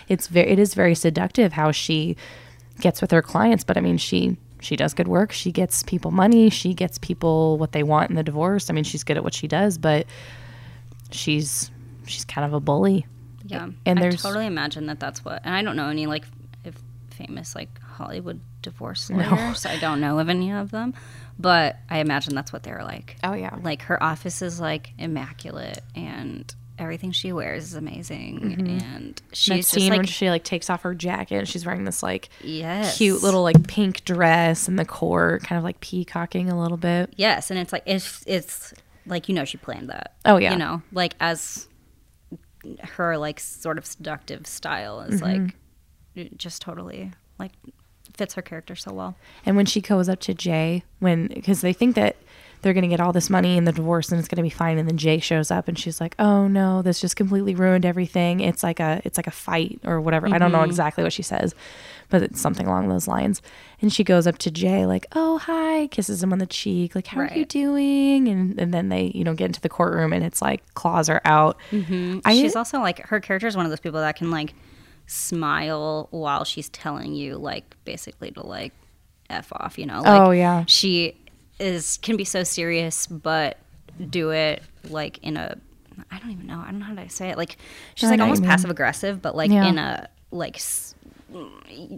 Speaker 1: it's very it is very seductive how she gets with her clients, but I mean, she she does good work. She gets people money. She gets people what they want in the divorce. I mean, she's good at what she does, but she's she's kind of a bully.
Speaker 2: Yeah,
Speaker 1: And
Speaker 2: I totally imagine that that's what. And I don't know any like famous like Hollywood divorce lawyers. I don't know of any of them, but I imagine that's what they're like.
Speaker 1: Oh yeah.
Speaker 2: Like her office is like immaculate and everything she wears is amazing, and
Speaker 1: that
Speaker 2: she's just
Speaker 1: scene when
Speaker 2: like
Speaker 1: she like takes off her jacket and she's wearing this like
Speaker 2: yes,
Speaker 1: cute little like pink dress and the core kind of like peacocking a little bit.
Speaker 2: yes, and it's like it's it's like you know she planned that.
Speaker 1: Oh, yeah.
Speaker 2: you know like as her like sort of seductive style is
Speaker 1: Mm-hmm.
Speaker 2: like just totally like fits her character so well.
Speaker 1: And when she goes up to Jay, when because they think that they're going to get all this money in the divorce and it's going to be fine, and then Jay shows up and she's like, "Oh no, this just completely ruined everything. It's like a it's like a fight or whatever. I don't know exactly what she says, but it's something along those lines." And she goes up to Jay like, "Oh hi," kisses him on the cheek, like, "How are you doing?" And and then they you know get into the courtroom and it's like claws are out. Mm-hmm. I
Speaker 2: she's also like her character is one of those people that can like smile while she's telling you like basically to like f off you know oh, like,
Speaker 1: Oh, yeah.
Speaker 2: she is can be so serious but do it like in a i don't even know i don't know how to say it like she's like almost passive aggressive but like
Speaker 1: Yeah.
Speaker 2: in a like s-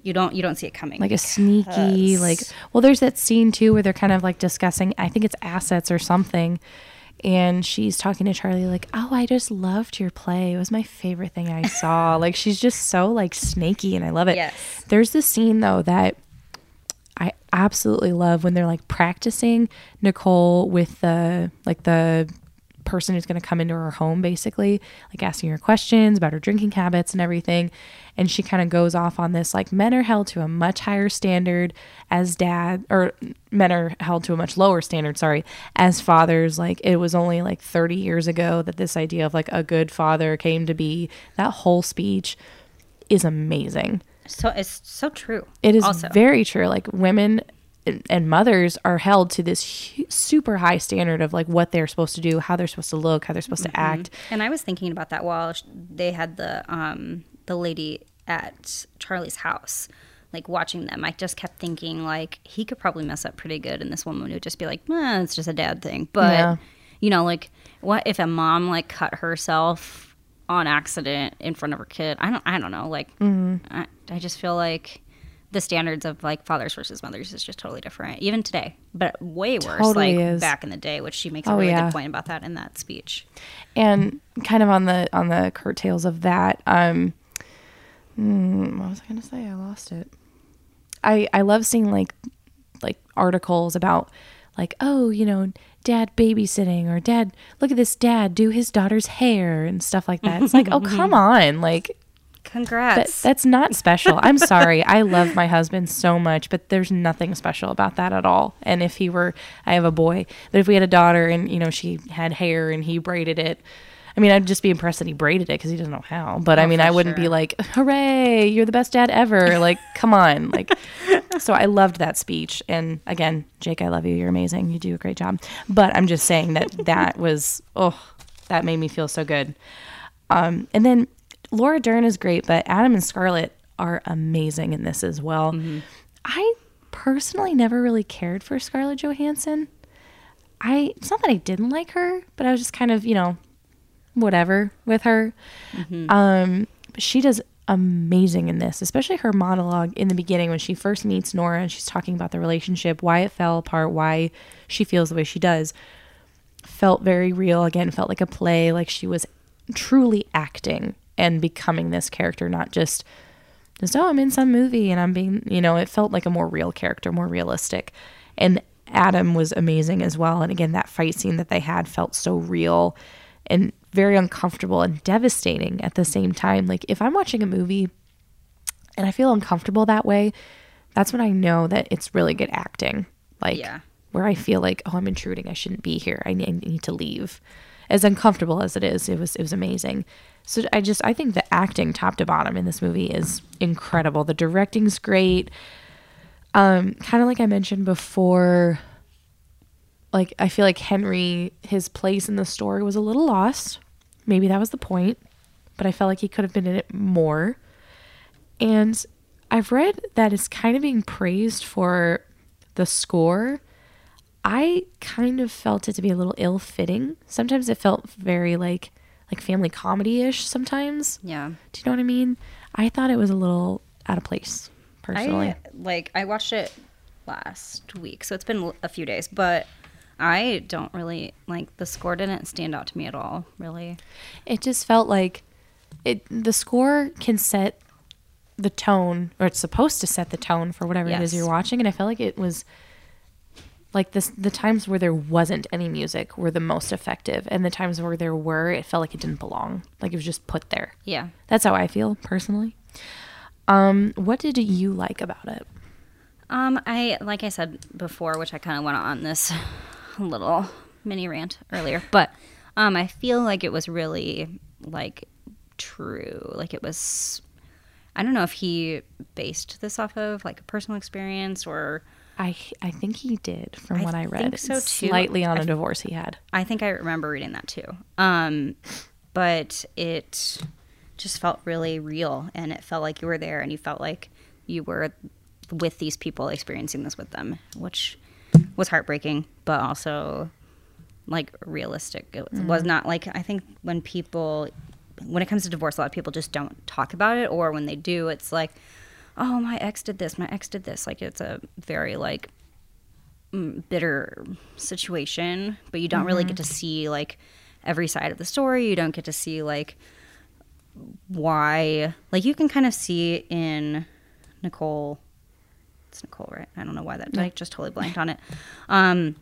Speaker 2: you don't you don't see it coming
Speaker 1: like a sneaky like well there's that scene too where they're kind of like discussing i think it's assets or something and she's talking to charlie like oh i just loved your play. It was my favorite thing i saw. Like she's just so like snaky and i love it.
Speaker 2: Yes.
Speaker 1: there's this scene though that i absolutely love when they're like practicing nicole with the like the person who's going to come into her home basically like asking her questions about her drinking habits and everything. And she kind of goes off on this like men are held to a much higher standard as dad or men are held to a much lower standard sorry as fathers. Like it was only like 30 years ago that this idea of like a good father came to be. That whole speech is amazing.
Speaker 2: So it's so true
Speaker 1: it is
Speaker 2: also.
Speaker 1: very true. Like women and- mothers are held to this hu- super high standard of like what they're supposed to do, how they're supposed to look, how they're supposed to act.
Speaker 2: And I was thinking about that while sh- they had the um the lady at Charlie's house, like watching them. I just kept thinking like he could probably mess up pretty good, and this woman would just be like, eh, "It's just a dad thing." But
Speaker 1: Yeah.
Speaker 2: you know, like what if a mom like cut herself on accident in front of her kid? I don't. I don't know. Like
Speaker 1: Mm-hmm.
Speaker 2: I, I just feel like. The standards of like fathers versus mothers is just totally different, even today, but way worse.
Speaker 1: Totally
Speaker 2: like
Speaker 1: is.
Speaker 2: back in the day, which she makes a
Speaker 1: Oh,
Speaker 2: really
Speaker 1: yeah.
Speaker 2: good point about that in that speech.
Speaker 1: And kind of on the on the curtails of that, um mm, what was I gonna say? I lost it. I I love seeing like like articles about like, oh, you know, dad babysitting or dad look at this dad do his daughter's hair and stuff like that. It's like, oh come on. Like That,
Speaker 2: Congrats.
Speaker 1: that's not special. I'm sorry. I love my husband so much, but there's nothing special about that at all. And if he were, I have a boy, but if we had a daughter and, you know, she had hair and he braided it, I mean, I'd just be impressed that he braided it because he doesn't know how. But I
Speaker 2: Oh,
Speaker 1: mean, I wouldn't be like, hooray, you're the best dad ever. Like, come on. Like, so I loved that speech. And again, Jake, I love you. You're amazing. You do a great job. But I'm just saying that that was, oh, that made me feel so good. Um, and then Laura Dern is great, but Adam and Scarlett are amazing in this as well. I personally never really cared for Scarlett Johansson. I it's not that I didn't like her, but I was just kind of you know whatever with her. Um, but she does amazing in this, especially her monologue in the beginning when she first meets Nora and she's talking about the relationship, why it fell apart, why she feels the way she does. Felt very real. Again, felt like a play, like she was truly acting and becoming this character, not just just oh I'm in some movie and I'm being you know it felt like a more real character, more realistic. And Adam was amazing as well. And again, that fight scene that they had felt so real and very uncomfortable and devastating at the same time. Like if I'm watching a movie and I feel uncomfortable that way, that's when I know that it's really good acting. Like
Speaker 2: Yeah.
Speaker 1: where I feel like, oh, I'm intruding. I shouldn't be here. I need, I need to leave. As uncomfortable as it is, it was it was amazing. So I just I think the acting top to bottom in this movie is incredible. The directing's great. Um, kind of like I mentioned before, like I feel like Henry, his place in the story was a little lost. Maybe that was the point, but I felt like he could have been in it more. And I've read that it's kind of being praised for the score. I kind of felt it to be a little ill-fitting. Sometimes it felt very like like family comedy-ish sometimes.
Speaker 2: Yeah.
Speaker 1: Do you know what I mean? I thought it was a little out of place personally.
Speaker 2: I like I watched it last week, so it's been a few days, but I don't really like the score didn't stand out to me at all, really.
Speaker 1: It just felt like it. The score can set the tone, or it's supposed to set the tone for whatever it is you're watching, and I felt like it was like this. The times where there wasn't any music were the most effective, and the times where there were, it felt like it didn't belong. Like it was just put there.
Speaker 2: Yeah.
Speaker 1: That's how I feel personally. Um, what did you like about it?
Speaker 2: Um, I like I said before, which I kind of went on this little mini rant earlier, but um, I feel like it was really like true. Like it was. I don't know if he based this off of like a personal experience or
Speaker 1: I I think he did from
Speaker 2: I
Speaker 1: what I read.
Speaker 2: think so, too.
Speaker 1: Slightly on a divorce he had.
Speaker 2: I think I remember reading that too. Um, but it just felt really real, and it felt like you were there, and you felt like you were with these people experiencing this with them, which was heartbreaking, but also like realistic. It was not like I think when people, when it comes to divorce, a lot of people just don't talk about it, or when they do, it's like, oh, my ex did this, my ex did this. Like it's a very like mm, bitter situation, but you don't really get to see like every side of the story. You don't get to see like why like you can kind of see in Nicole it's Nicole, right? I don't know why that I just totally blanked on it. Um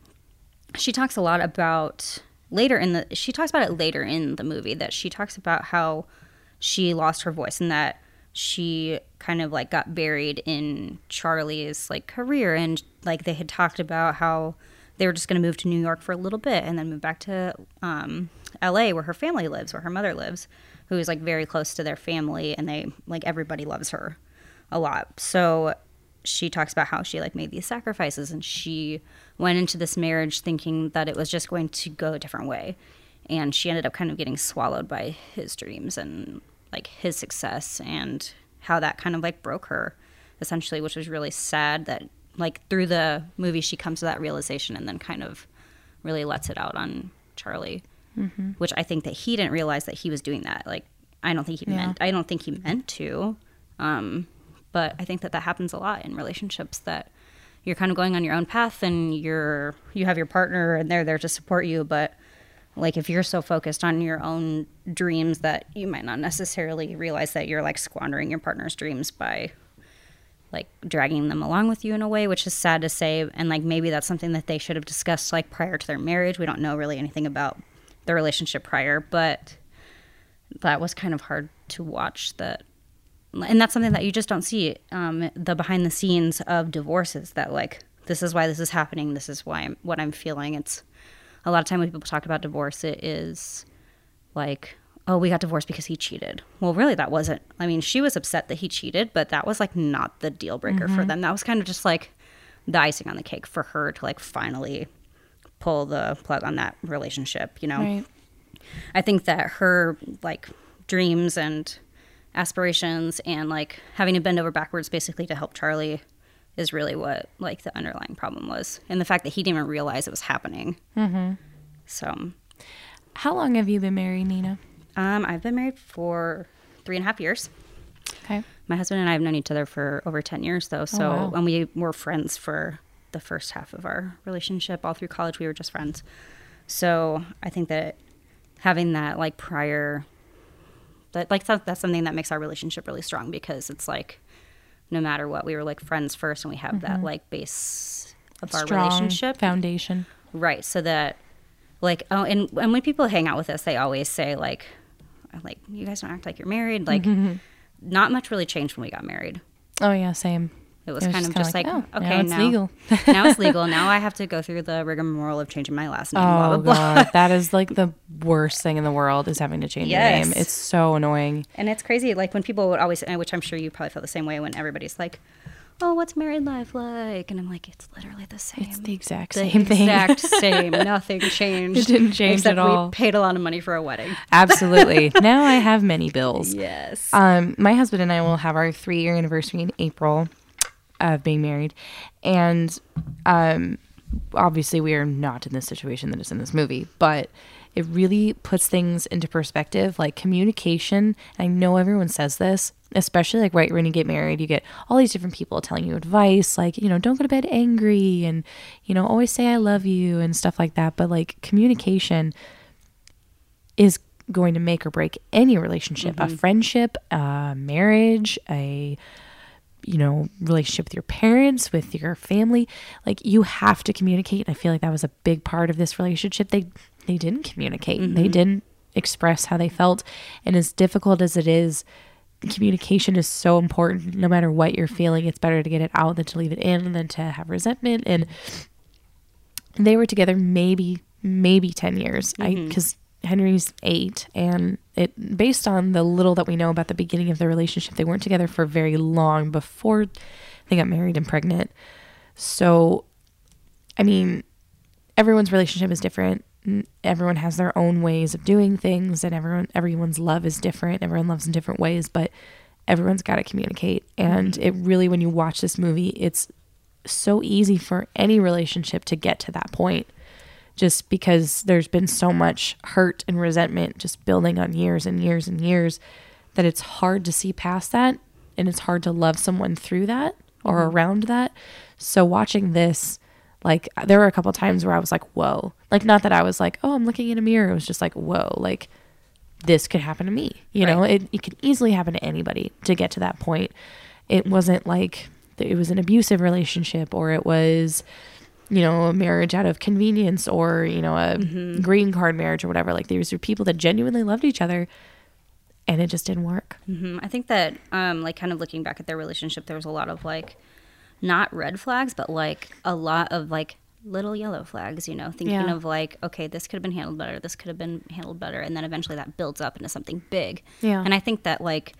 Speaker 2: she talks a lot about later in the she talks about it later in the movie that she talks about how she lost her voice and that she kind of like got buried in Charlie's like career and like they had talked about how they were just going to move to New York for a little bit and then move back to um, LA where her family lives, where her mother lives, who is like very close to their family and they like everybody loves her a lot. So she talks about how she like made these sacrifices and she went into this marriage thinking that it was just going to go a different way and she ended up kind of getting swallowed by his dreams and like his success and how that kind of like broke her essentially which was really sad that like through the movie she comes to that realization and then kind of really lets it out on charlie which i think that he didn't realize that he was doing that like i don't think he
Speaker 1: Yeah.
Speaker 2: meant i don't think he meant to um, but i think that that happens a lot in relationships that you're kind of going on your own path and you're you have your partner and they're there to support you but like if you're so focused on your own dreams that you might not necessarily realize that you're like squandering your partner's dreams by like dragging them along with you in a way which is sad to say. And like maybe that's something that they should have discussed like prior to their marriage. We don't know really anything about the relationship prior but that was kind of hard to watch that and that's something that you just don't see um, the behind the scenes of divorces that like this is why this is happening. This is why I'm, what i'm feeling. It's a lot of time when people talk about divorce it is like oh we got divorced because he cheated. Well really that wasn't i mean she was upset that he cheated but that was like not the deal breaker for mm-hmm. them. That was kind of just like the icing on the cake for her to like finally pull the plug on that relationship you know?
Speaker 1: Right.
Speaker 2: I think that her like dreams and aspirations and like having to bend over backwards basically to help Charlie is really what like the underlying problem was, and the fact that he didn't even realize it was happening. Mm-hmm. So,
Speaker 1: How long have you been married, Nina?
Speaker 2: um, I've been married for three and a half years.
Speaker 1: Okay.
Speaker 2: My husband and I have known each other for over ten years, though. So,
Speaker 1: wow.
Speaker 2: and we were friends for the first half of our relationship. All through college, we were just friends. So, I think that having that like prior, that like that's something that makes our relationship really strong because it's like, no matter what, we were like friends first, and we have that like base of our
Speaker 1: Mm-hmm.
Speaker 2: Relationship.
Speaker 1: foundation.
Speaker 2: Right. So that, like, oh, and, and when people hang out with us, they always say, like, like, you guys don't act like you're married. Like, not much really changed when we got married.
Speaker 1: Oh yeah, same.
Speaker 2: It was,
Speaker 1: It was
Speaker 2: kind of just
Speaker 1: like,
Speaker 2: like,
Speaker 1: oh, now
Speaker 2: okay,
Speaker 1: it's
Speaker 2: now,
Speaker 1: legal.
Speaker 2: now it's legal. Now I have to go through the rigmarole of changing my last name.
Speaker 1: Oh
Speaker 2: blah, blah.
Speaker 1: god, that is like the worst thing in the world is having to change your name. It's so annoying.
Speaker 2: And it's crazy. Like, when people would always, which I'm sure you probably felt the same way when everybody's like, oh, what's married life like? And I'm like, it's literally the same.
Speaker 1: It's the exact
Speaker 2: the
Speaker 1: same thing.
Speaker 2: exact same. Nothing changed.
Speaker 1: It didn't change
Speaker 2: except
Speaker 1: at all.
Speaker 2: We paid a lot of money for a wedding.
Speaker 1: Absolutely. now I have many bills.
Speaker 2: Yes.
Speaker 1: Um, my husband and I will have our three year anniversary in April of being married, and um, obviously we are not in this situation that is in this movie, but it really puts things into perspective. Like communication, I know everyone says this, especially like right when you get married, you get all these different people telling you advice, like, you know, don't go to bed angry and, you know, always say I love you and stuff like that. But like communication is going to make or break any relationship, a friendship, a marriage, a you know, relationship with your parents, with your family. Like you have to communicate. And I feel like that was a big part of this relationship. They they didn't communicate. They mm-hmm. didn't express how they felt. And as difficult as it is, communication is so important. No matter what you're feeling, it's better to get it out than to leave it in than to have resentment. And they were together maybe maybe 10 years. I mm-hmm. because Henry's eight, and it based on the little that we know about the beginning of their relationship, they weren't together for very long before they got married and pregnant. So, I mean, everyone's relationship is different. Everyone has their own ways of doing things, and everyone everyone's love is different. Everyone loves in different ways, but everyone's got to communicate. And mm-hmm. it really, when you watch this movie, it's so easy for any relationship to get to that point just because there's been so much hurt and resentment just building on years and years and years that it's hard to see past that and it's hard to love someone through that or mm-hmm. around that. So watching this like there were a couple times where I was like, "Whoa." Like not that I was like, "Oh, I'm looking in a mirror." It was just like, "Whoa." Like this could happen to me. You know, it it could easily happen to anybody to get to that point. It wasn't like it was an abusive relationship or it was you know, a marriage out of convenience or, you know, a green card marriage or whatever. Like these were people that genuinely loved each other and it just didn't work.
Speaker 2: Mhm. I think that, um, like, kind of looking back at their relationship, there was a lot of like, not red flags, but like a lot of like little yellow flags. You know, thinking
Speaker 1: Yeah.
Speaker 2: of like, okay, this could have been handled better. This could have been handled better, and then eventually that builds up into something big.
Speaker 1: Yeah.
Speaker 2: And I think that like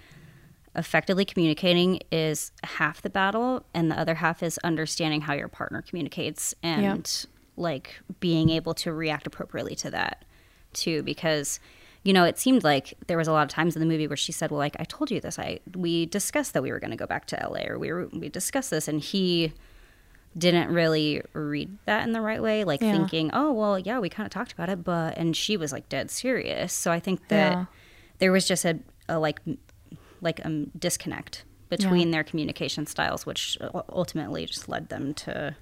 Speaker 2: effectively communicating is half the battle, and the other half is understanding how your partner communicates and like being able to react appropriately to that too because you know it seemed like there was a lot of times in the movie where she said well like i told you this i we discussed that we were going to go back to la or we were we discussed this and he didn't really read that in the right way like
Speaker 1: Yeah.
Speaker 2: thinking oh well yeah we kind of talked about it but and she was like dead serious so i think that
Speaker 1: Yeah.
Speaker 2: there was just a, a like like a m- disconnect between their communication styles which ultimately just led them to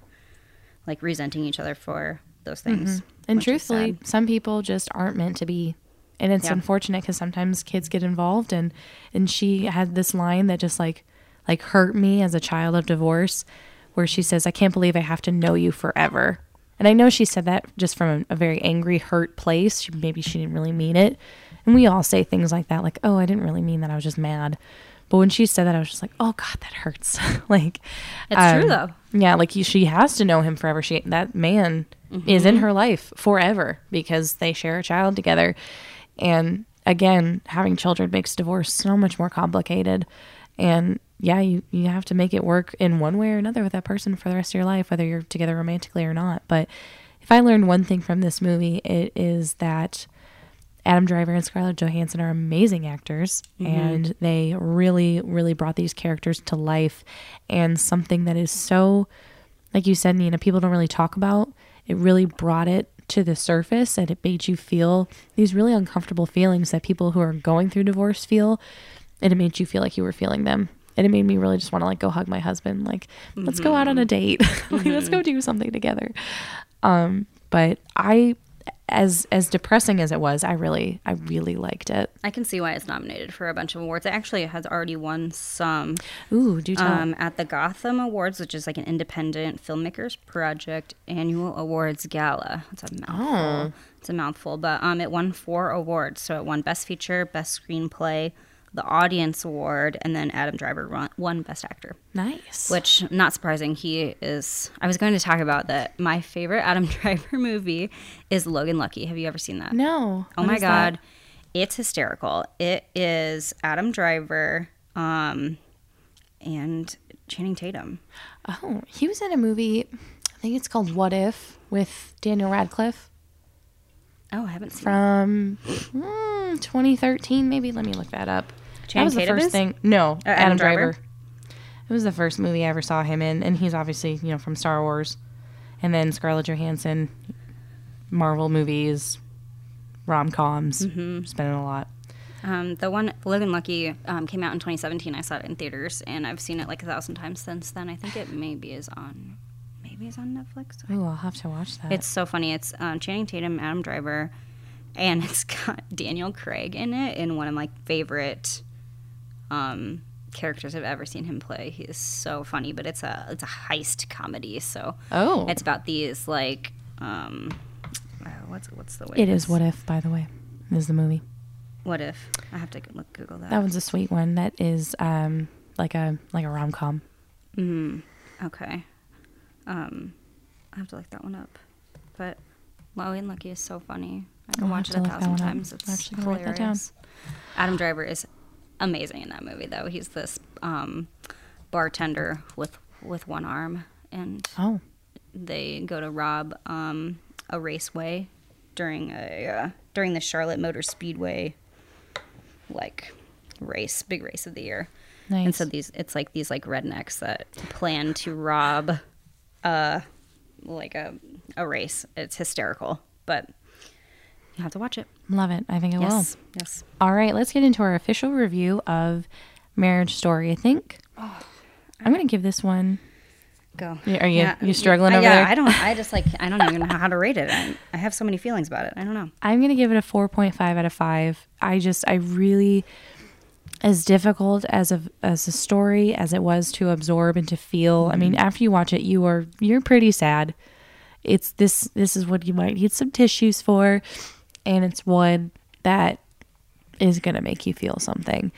Speaker 2: like resenting each other for those mm-hmm. things
Speaker 1: And
Speaker 2: which is
Speaker 1: truthfully, some people just aren't meant to be. And it's
Speaker 2: Yeah.
Speaker 1: unfortunate because sometimes kids get involved and and she had this line that just like like hurt me as a child of divorce where she says, I can't believe I have to know you forever. And I know she said that just from a, a very angry, hurt place. She, maybe she didn't really mean it. And we all say things like that, like, oh, I didn't really mean that. I was just mad. But when she said that, I was just like, oh God, that hurts. like,
Speaker 2: It's true,
Speaker 1: um,
Speaker 2: though.
Speaker 1: Yeah, like you, she has to know him forever. She that man is in her life forever because they share a child together. And again, having children makes divorce so much more complicated. And yeah, you, you have to make it work in one way or another with that person for the rest of your life, whether you're together romantically or not. But if I learned one thing from this movie, it is that Adam Driver and Scarlett Johansson are amazing actors, mm-hmm. and they really, really brought these characters to life. And something that is so, like you said, Nina, people don't really talk about. It really brought it to the surface, and it made you feel these really uncomfortable feelings that people who are going through divorce feel, and it made you feel like you were feeling them. And it made me really just want to like go hug my husband, like let's go out on a mm-hmm. date, like let's go mm-hmm. do something together. Um, but I, as as depressing as it was, I really I really liked it.
Speaker 2: I can see why it's nominated for a bunch of awards. It actually has already won some
Speaker 1: Ooh, do tell.
Speaker 2: um, at the Gotham Awards, which is like an independent filmmakers project annual awards gala. It's a mouthful. It's a mouthful, but um, it won four awards. So it won Best Feature, Best Screenplay, the Audience Award, and then Adam Driver won, Best Actor.
Speaker 1: nice.
Speaker 2: Which, not surprising, he is. I was going to talk about that. My favorite Adam Driver movie is Logan Lucky. Have you ever seen that?
Speaker 1: no.
Speaker 2: Oh
Speaker 1: What
Speaker 2: my
Speaker 1: is that?
Speaker 2: god, it's hysterical. It is Adam Driver, um, and Channing Tatum.
Speaker 1: Oh, he was in a movie. I think it's called What If with Daniel Radcliffe
Speaker 2: Oh, I haven't seen.
Speaker 1: from mm, 2013, maybe. Let me look that up. That
Speaker 2: Channing
Speaker 1: was the first
Speaker 2: is?
Speaker 1: thing. No,
Speaker 2: Uh, Adam
Speaker 1: Adam,
Speaker 2: Driver?
Speaker 1: Driver. It was the first movie I ever saw him in, and he's obviously you know from Star Wars, and then Scarlett Johansson, Marvel movies, rom coms,
Speaker 2: Mm-hmm.
Speaker 1: spending a lot.
Speaker 2: Um, the one Logan Lucky um, came out in 2017. I saw it in theaters, and I've seen it like a thousand times since then. I think it maybe is on, maybe is on Netflix.
Speaker 1: Oh, I'll have to watch that.
Speaker 2: It's so funny. It's um, Channing Tatum, Adam Driver, and it's got Daniel Craig in it. In one of my favorite um, characters I've ever seen him play. He is so funny, but it's a it's a heist comedy. So
Speaker 1: oh,
Speaker 2: it's about these like um, uh, what's what's the way
Speaker 1: it is. What if? By the way, is the movie.
Speaker 2: What if I have to look, Google that?
Speaker 1: That one's a sweet one. That is um like a like a rom com.
Speaker 2: Mm, okay. Um, I have to look that one up. But Logan Lucky is so funny. I can
Speaker 1: I'll
Speaker 2: watch it a
Speaker 1: to look that
Speaker 2: thousand times. It's
Speaker 1: actually gonna write that down.
Speaker 2: hilarious. Adam Driver is amazing in that movie, though. He's this um, bartender with with one arm, and
Speaker 1: Oh,
Speaker 2: they go to rob um, a raceway during a uh, during the Charlotte Motor Speedway like race, big race of the year.
Speaker 1: nice.
Speaker 2: And so these it's like these like rednecks that plan to rob uh like a a race. It's hysterical, but you have to watch it.
Speaker 1: Love it. I think I will.
Speaker 2: Yes. Yes.
Speaker 1: All right, let's get into our official review of Marriage Story. I think oh, I'm gonna give this one.
Speaker 2: Go.
Speaker 1: Yeah, are you- you struggling
Speaker 2: yeah,
Speaker 1: over
Speaker 2: yeah,
Speaker 1: there?
Speaker 2: I don't I just like I don't even know how to rate it. I, I have so many feelings about it. I don't know.
Speaker 1: I'm gonna give it a 4.5 out of five. I just I really as difficult as a as a story as it was to absorb and to feel. I mean, mm-hmm. after you watch it, you are you're pretty sad. It's this this is what you might need some tissues for, and it's one that is gonna make you feel something.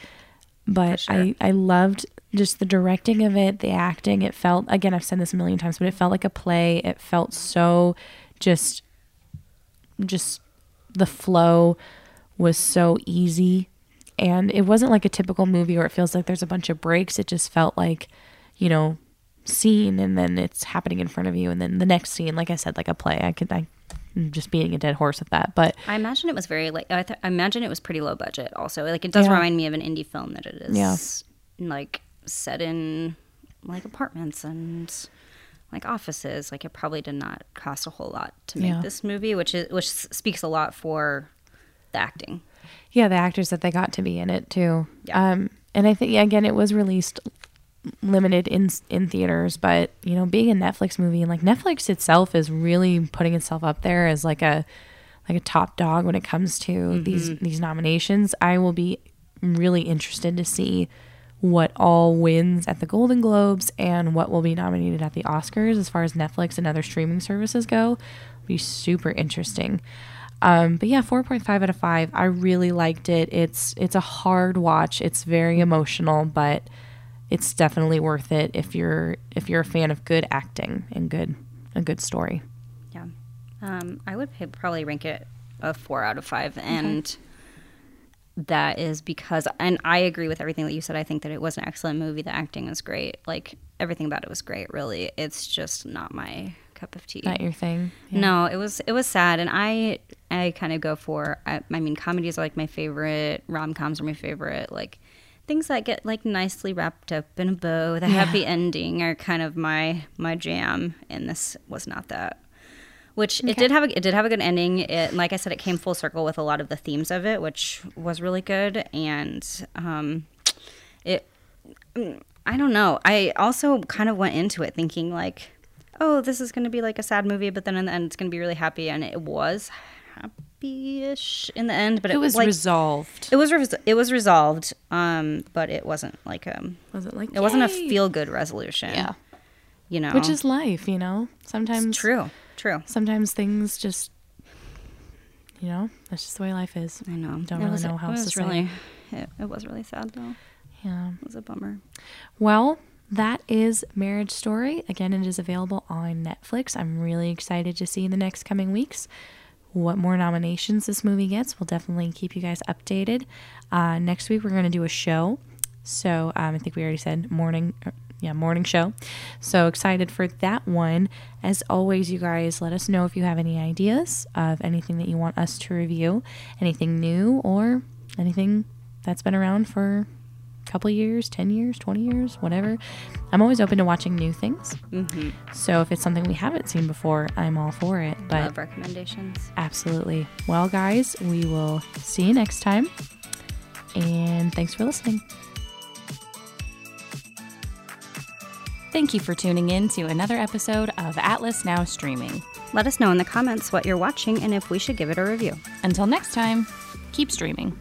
Speaker 1: But
Speaker 2: sure.
Speaker 1: I I loved just the directing of it, the acting. It felt again I've said this a million times, but it felt like a play. It felt so just just the flow was so easy and it wasn't like a typical movie where it feels like there's a bunch of breaks it just felt like you know scene and then it's happening in front of you and then the next scene like i said like a play i could i just beating a dead horse with that but
Speaker 2: I imagine it was very like I, th- I imagine it was pretty low budget. Also, like it does
Speaker 1: Yeah.
Speaker 2: remind me of an indie film that it is.
Speaker 1: Yeah.
Speaker 2: Like set in like apartments and like offices. Like it probably did not cost a whole lot to make
Speaker 1: Yeah.
Speaker 2: this movie, which is which speaks a lot for the acting.
Speaker 1: yeah the actors that they got to be in it too
Speaker 2: Yeah.
Speaker 1: um and i think again it was released limited in in theaters but you know being a netflix movie and like netflix itself is really putting itself up there as like a like a top dog when it comes to these these nominations i will be really interested to see what all wins at the golden globes and what will be nominated at the oscars as far as netflix and other streaming services go be super interesting um, but yeah, 4.5 out of 5. I really liked it. It's it's a hard watch. It's very emotional, but it's definitely worth it if you're if you're a fan of good acting and good a good story.
Speaker 2: Yeah. Um, I would probably rank it a four out of five. And that is because, and I agree with everything that you said. I think that it was an excellent movie. The acting was great. Like everything about it was great, really. It's just not my cup of tea.
Speaker 1: Not your thing. Yeah.
Speaker 2: No, it was it was sad, and I I kind of go for I, I mean comedies are like my favorite, rom coms are my favorite, like things that get like nicely wrapped up in a bow with a happy ending are kind of my my jam, and this was not that. Which it did have a, it did have a good ending. It like I said, it came full circle with a lot of the themes of it, which was really good, and um, it I don't know. I also kind of went into it thinking like, oh, this is going to be like a sad movie, but then in the end, it's going to be really happy, and it was happy-ish in the end. But it,
Speaker 1: It was
Speaker 2: like,
Speaker 1: resolved.
Speaker 2: It was res- it was resolved, um, but it wasn't like um,
Speaker 1: Was it like
Speaker 2: it wasn't a feel-good resolution.
Speaker 1: Yeah.
Speaker 2: you know,
Speaker 1: Which is life, you know. Sometimes
Speaker 2: true, true.
Speaker 1: Sometimes things just you know, that's just the way life is.
Speaker 2: I know.
Speaker 1: Don't
Speaker 2: It
Speaker 1: really
Speaker 2: was-
Speaker 1: know how
Speaker 2: it was
Speaker 1: to say.
Speaker 2: really, It, it was really sad though.
Speaker 1: Yeah.
Speaker 2: It was a bummer.
Speaker 1: Well, that is Marriage Story. Again, it is available on Netflix. I'm really excited to see in the next coming weeks what more nominations this movie gets. We'll definitely keep you guys updated. Uh, next week, we're going to do a show. So um, I think we already said morning. er, Yeah, morning show. So excited for that one. As always, you guys let us know if you have any ideas of anything that you want us to review, anything new, or anything that's been around for couple years, 10 years, 20 years, whatever. I'm always open to watching new things.
Speaker 2: Mm-hmm.
Speaker 1: So if it's something we haven't seen before, I'm all for it. But
Speaker 2: Love recommendations.
Speaker 1: Absolutely. Well, guys, we will see you next time.
Speaker 4: And thanks for listening.
Speaker 1: Thank you for tuning in to another episode of Atlas Now Streaming.
Speaker 2: Let us know in the comments what you're watching and if we should give it a review.
Speaker 1: Until next time, keep streaming.